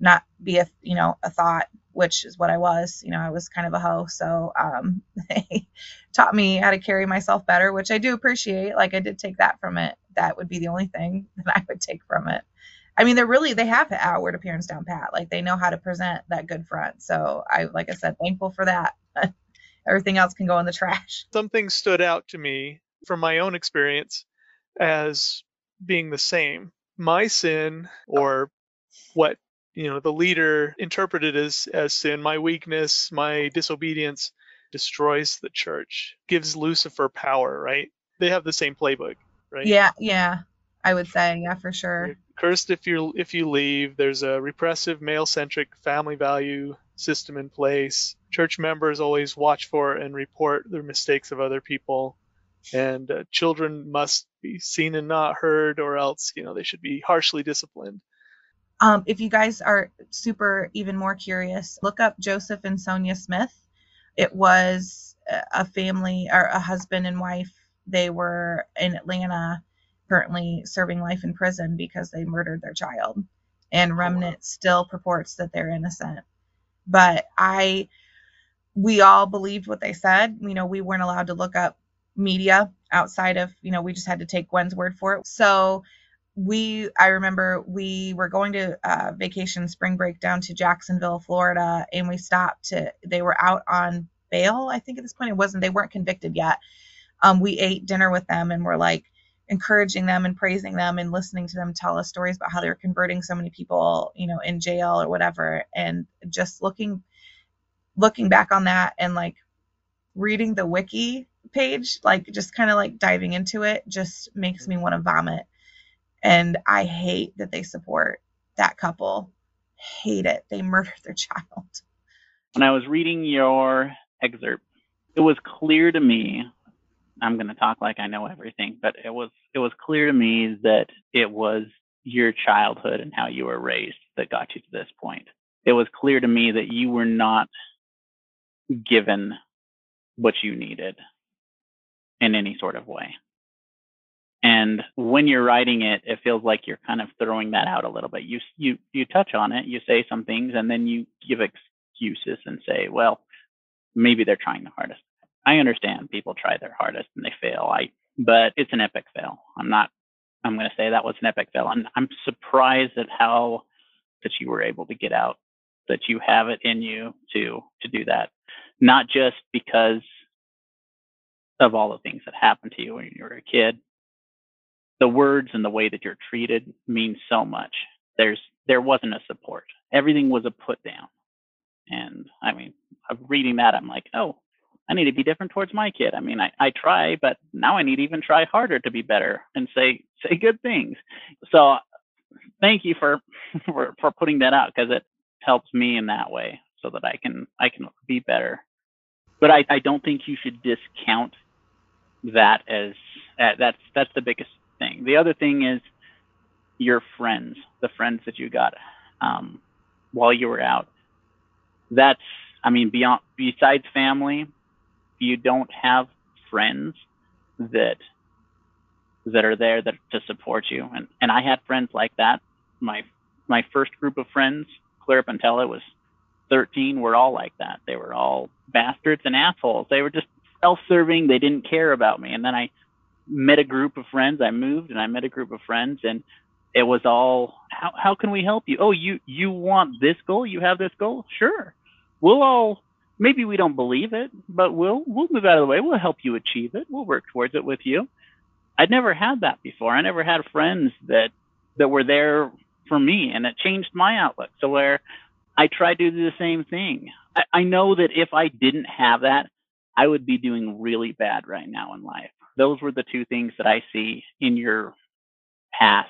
not be a you know a thought, which is what I was. You know, I was kind of a hoe, so um, they taught me how to carry myself better, which I do appreciate. Like I did take that from it. That would be the only thing that I would take from it. I mean, they're really they have outward appearance down pat. Like they know how to present that good front. So I, like I said, thankful for that. Everything else can go in the trash. Something stood out to me from my own experience as being the same my sin or what you know the leader interpreted as as sin. My weakness my disobedience destroys the church gives lucifer power right? They have the same playbook right? Yeah yeah i would say yeah for sure. You're cursed if you if you leave. There's a repressive male centric family value system in place. Church members always watch for and report the mistakes of other people. And uh, children must be seen and not heard or else you know they should be harshly disciplined um, if you guys are super even more curious look up joseph and sonia smith. It was a family or a husband and wife. They were in atlanta currently serving life in prison because they murdered their child. And remnant still purports that they're innocent. But i we all believed what they said. You know we weren't allowed to look up media outside of you know we just had to take Gwen's word for it. So we I remember we were going to uh, vacation spring break down to Jacksonville, Florida, and we stopped to they were out on bail. I think at this point it wasn't they weren't convicted yet. Um, we ate dinner with them and we're like encouraging them and praising them and listening to them tell us stories about how they were converting so many people, you know, in jail or whatever. And just looking looking back on that and like reading the wiki page, like just kind of like diving into it, just makes me want to vomit. And I hate that they support that couple. Hate it. They murdered their child. When I was reading your excerpt, it was clear to me. I'm going to talk like I know everything, but it was it was clear to me that it was your childhood and how you were raised that got you to this point. It was clear to me that you were not given what you needed in any sort of way. And when you're writing it, it feels like you're kind of throwing that out a little bit. You you you touch on it, you say some things, and then you give excuses and say, well, maybe they're trying the hardest. I understand people try their hardest and they fail. I but it's an epic fail. I'm not I'm going to say that was an epic fail. And I'm surprised at how that you were able to get out, that you have it in you to to do that. Not just because of all the things that happened to you when you were a kid. The words and the way that you're treated mean so much. There's there wasn't a support. Everything was a put down. And I mean, reading that, I'm like, oh, I need to be different towards my kid. I mean, I, I try, but now I need to even try harder to be better and say say good things. So thank you for for, for putting that out because it helps me in that way so that I can I can be better. But I, I don't think you should discount that as uh, that's that's the biggest thing. The other thing is your friends, the friends that you got um, while you were out. That's I mean beyond besides family, you don't have friends that that are there that to support you. And and I had friends like that. My my first group of friends, clear up until I was 13, were all like that. They were all bastards and assholes. They were just self-serving. They didn't care about me. And then I met a group of friends. I moved and I met a group of friends and it was all how how can we help you? Oh, you you want this goal? You have this goal? Sure. We'll all maybe we don't believe it, but we'll we'll move out of the way. We'll help you achieve it. We'll work towards it with you. I'd never had that before. I never had friends that that were there for me, and it changed my outlook. So where I tried to do the same thing. I, I know that if I didn't have that, I would be doing really bad right now in life. Those were the two things that I see in your past.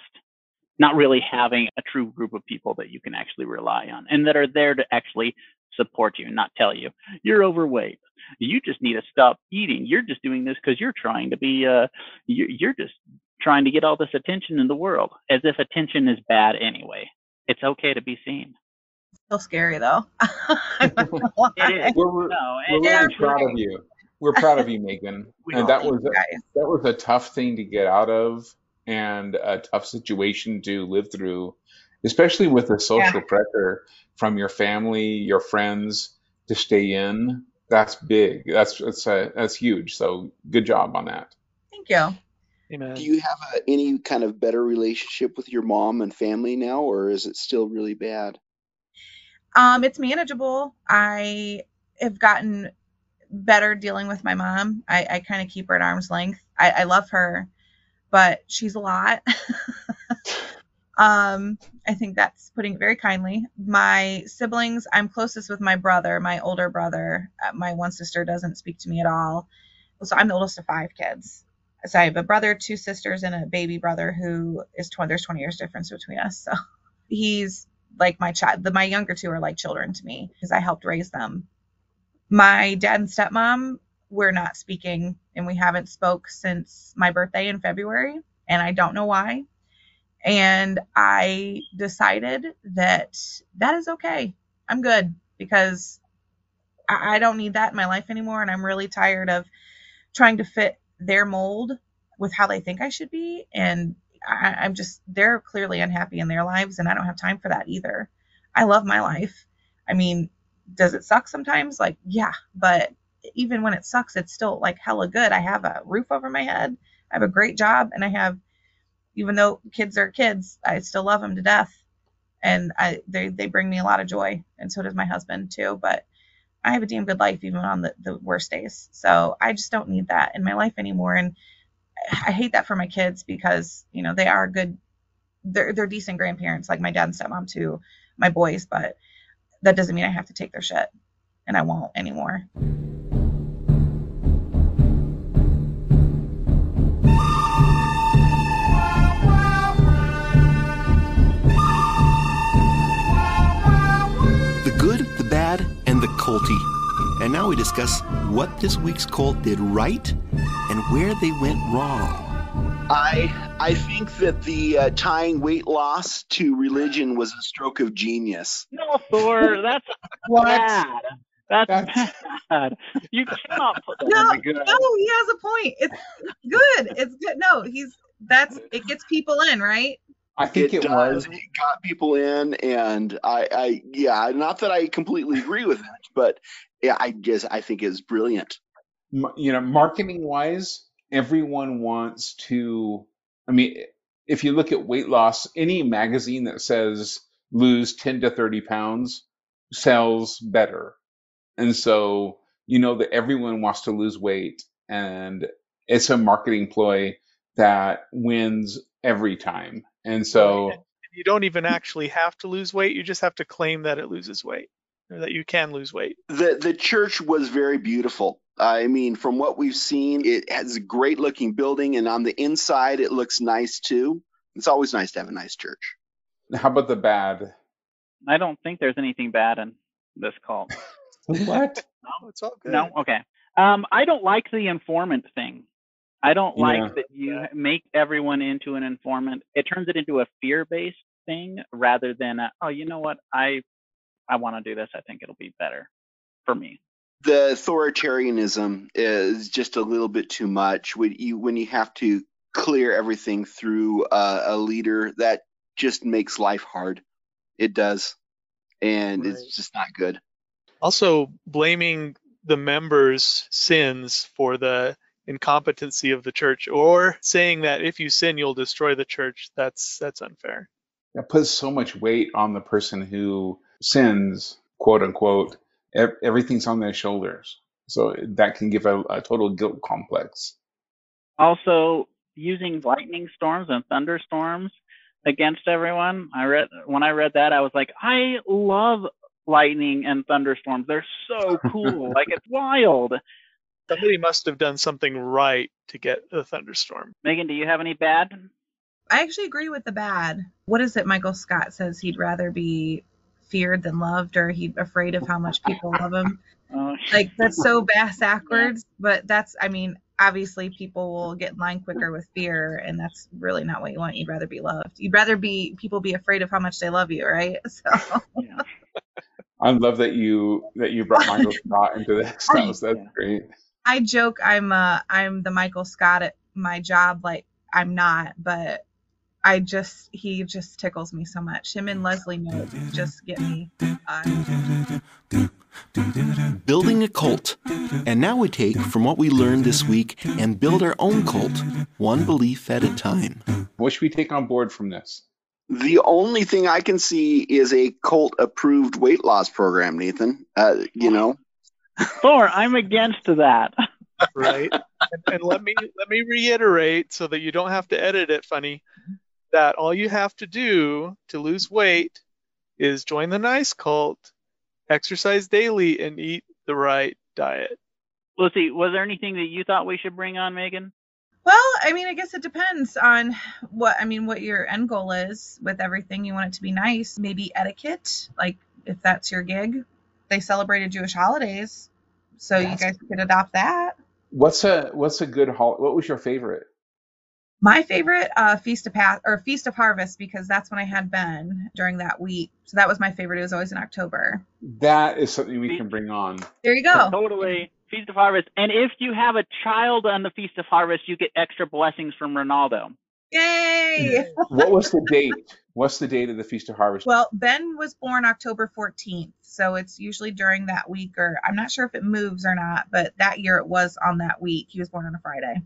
Not really having a true group of people that you can actually rely on and that are there to actually support you and not tell you you're overweight. You just need to stop eating. You're just doing this because you're trying to be, uh, you, you're just trying to get all this attention in the world as if attention is bad anyway. It's okay to be seen. Still scary though. It is. We're, we're, No, we're really proud of you. We're proud of you, Megan. And that was a, that was a tough thing to get out of and a tough situation to live through, especially with the social pressure from your family, your friends to stay in. That's big. That's that's uh, that's huge. So good job on that. Thank you. Amen. Do you have a, any kind of better relationship with your mom and family now, or is it still really bad? Um, it's manageable. I have gotten better dealing with my mom. I, I kind of keep her at arm's length. I, I love her, but she's a lot. um, I think that's putting it very kindly. My siblings, I'm closest with my brother, my older brother. Uh, my one sister doesn't speak to me at all. So I'm the oldest of five kids. So I have a brother, two sisters, and a baby brother who is 20. There's 20 years difference between us. So he's like my child. The, my younger two are like children to me because I helped raise them. My dad and stepmom, we're not speaking, and we haven't spoke since my birthday in February, and I don't know why. And I decided that that is okay. I'm good because I, don't need that in my life anymore, and I'm really tired of trying to fit their mold with how they think I should be, and I, I'm just they're clearly unhappy in their lives, and I don't have time for that either. I love my life. I mean, does it suck sometimes? Like, yeah, but even when it sucks, it's still like hella good. I have a roof over my head. I have a great job, and I have, even though kids are kids, I still love them to death, and I they they bring me a lot of joy, and so does my husband too. But I have a damn good life even on the the worst days. So I just don't need that in my life anymore, and I hate that for my kids because you know they are good, they're they're decent grandparents like my dad and stepmom to my boys, but that doesn't mean I have to take their shit, and I won't anymore. The good, the bad, and the culty. And now we discuss what this week's cult did right and where they went wrong. I I think that the uh, tying weight loss to religion was a stroke of genius. No, Thor, that's What? bad. That's, That's- bad. You cannot put that No, in the good. no, he has a point. It's good. It's good. No, he's that's it gets people in, right? I think it, does. was. It got people in, and I, I, yeah, not that I completely agree with it, but yeah, I just I think it's brilliant. you know, marketing wise, everyone wants to. I mean, if you look at weight loss, any magazine that says lose 10 to 30 pounds sells better. And so, you know that everyone wants to lose weight, and it's a marketing ploy that wins every time. And so, Right. You don't even actually have to lose weight. You just have to claim that it loses weight or that you can lose weight. The the church was very beautiful. I mean, from what we've seen, it has a great looking building, and on the inside, it looks nice too. It's always nice to have a nice church. How about the bad? I don't think there's anything bad in this cult. What? Oh, it's all good. No, okay. Um, I don't like the informant thing. I don't Yeah. like that you make everyone into an informant. It turns it into a fear-based thing rather than a, oh, you know what? I I want to do this. I think it'll be better for me. The authoritarianism is just a little bit too much when you when you have to clear everything through uh, a leader that just makes life hard. It does, and Right. it's just not good. Also, blaming the members' sins for the incompetency of the church, or saying that if you sin, you'll destroy the church. That's that's unfair. That puts so much weight on the person who sins, quote unquote. Ev- Everything's on their shoulders. So that can give a, a total guilt complex. Also, using lightning storms and thunderstorms against everyone. I read when I read that, I was like, I love lightning and thunderstorms. They're so cool. like it's wild. Somebody must have done something right to get a thunderstorm. Megan, do you have any bad? I actually agree with the bad. What is it Michael Scott says he'd rather be feared than loved or he'd afraid of how much people love him. Oh, Like that's so bass backwards, but that's I mean, obviously people will get in line quicker with fear and that's really not what you want. You'd rather be loved. You'd rather be people be afraid of how much they love you, right? So yeah. I love that you that you brought Michael Scott into this. That was, that's Yeah. great. I joke I'm uh I'm the Michael Scott at my job like I'm not, but I just he just tickles me so much. Him and Leslie Knope just get me. Uh, Building a cult. And now we take from what we learned this week and build our own cult, one belief at a time. What should we take on board from this? The only thing I can see is a cult approved weight loss program, Nathan. Uh, you know, Thor, I'm against that. right? and, and let me let me reiterate so that you don't have to edit it funny that all you have to do to lose weight is join the nice cult, exercise daily, and eat the right diet. Lucy, was there anything that you thought we should bring on, Megan? Well, I mean, I guess it depends on what I mean, what your end goal is with everything. You want it to be nice, maybe etiquette, like if that's your gig. They celebrated Jewish holidays, so you guys could adopt that. What's a what's a good hol? What was your favorite? My favorite, uh, Feast of Path or Feast of Harvest, because that's when I had Ben during that week. So that was my favorite. It was always in October. That is something we can bring on. There you go. Totally. Feast of Harvest. And if you have a child on the Feast of Harvest, you get extra blessings from Ronaldo. Yay! What was the date? What's the date of the Feast of Harvest? Well, Ben was born October 14th, so it's usually during that week, or I'm not sure if it moves or not, but that year it was on that week. He was born on a Friday.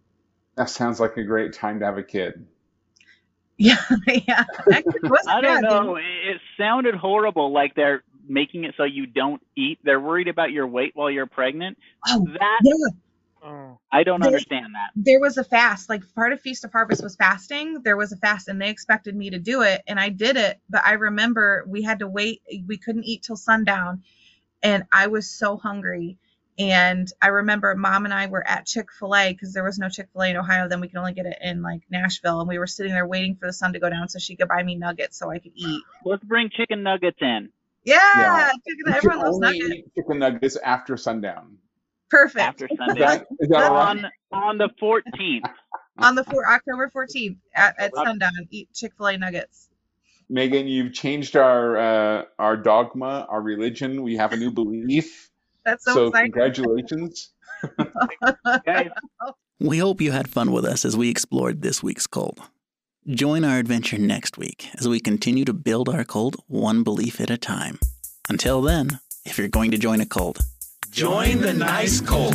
That sounds like a great time to have a kid. Yeah, yeah. Actually, it wasn't I don't bad. know. It it sounded horrible, like they're making it so you don't eat. They're worried about your weight while you're pregnant. Oh, That yeah. Oh, I don't They- understand that. There was a fast, like part of Feast of Harvest was fasting. There was a fast, and they expected me to do it, and I did it. But I remember we had to wait. We couldn't eat till sundown, and I was so hungry. And I remember mom and I were at Chick fil A because there was no Chick fil A in Ohio. Then we could only get it in like Nashville. And we were sitting there waiting for the sun to go down so she could buy me nuggets so I could eat. Let's bring chicken nuggets in Yeah, Yeah. chicken, everyone loves only nuggets. eat chicken nuggets after sundown. Perfect. after Is that, is that all right? on on the 14th. On the four, October 14th at, at sundown, eat Chick fil A nuggets. Megan, you've changed our uh, our dogma, our religion. We have a new belief. That's so, So exciting. congratulations. Guys, We hope you had fun with us as we explored this week's cult. Join our adventure next week as we continue to build our cult one belief at a time. Until then, if you're going to join a cult, Join the nice cult.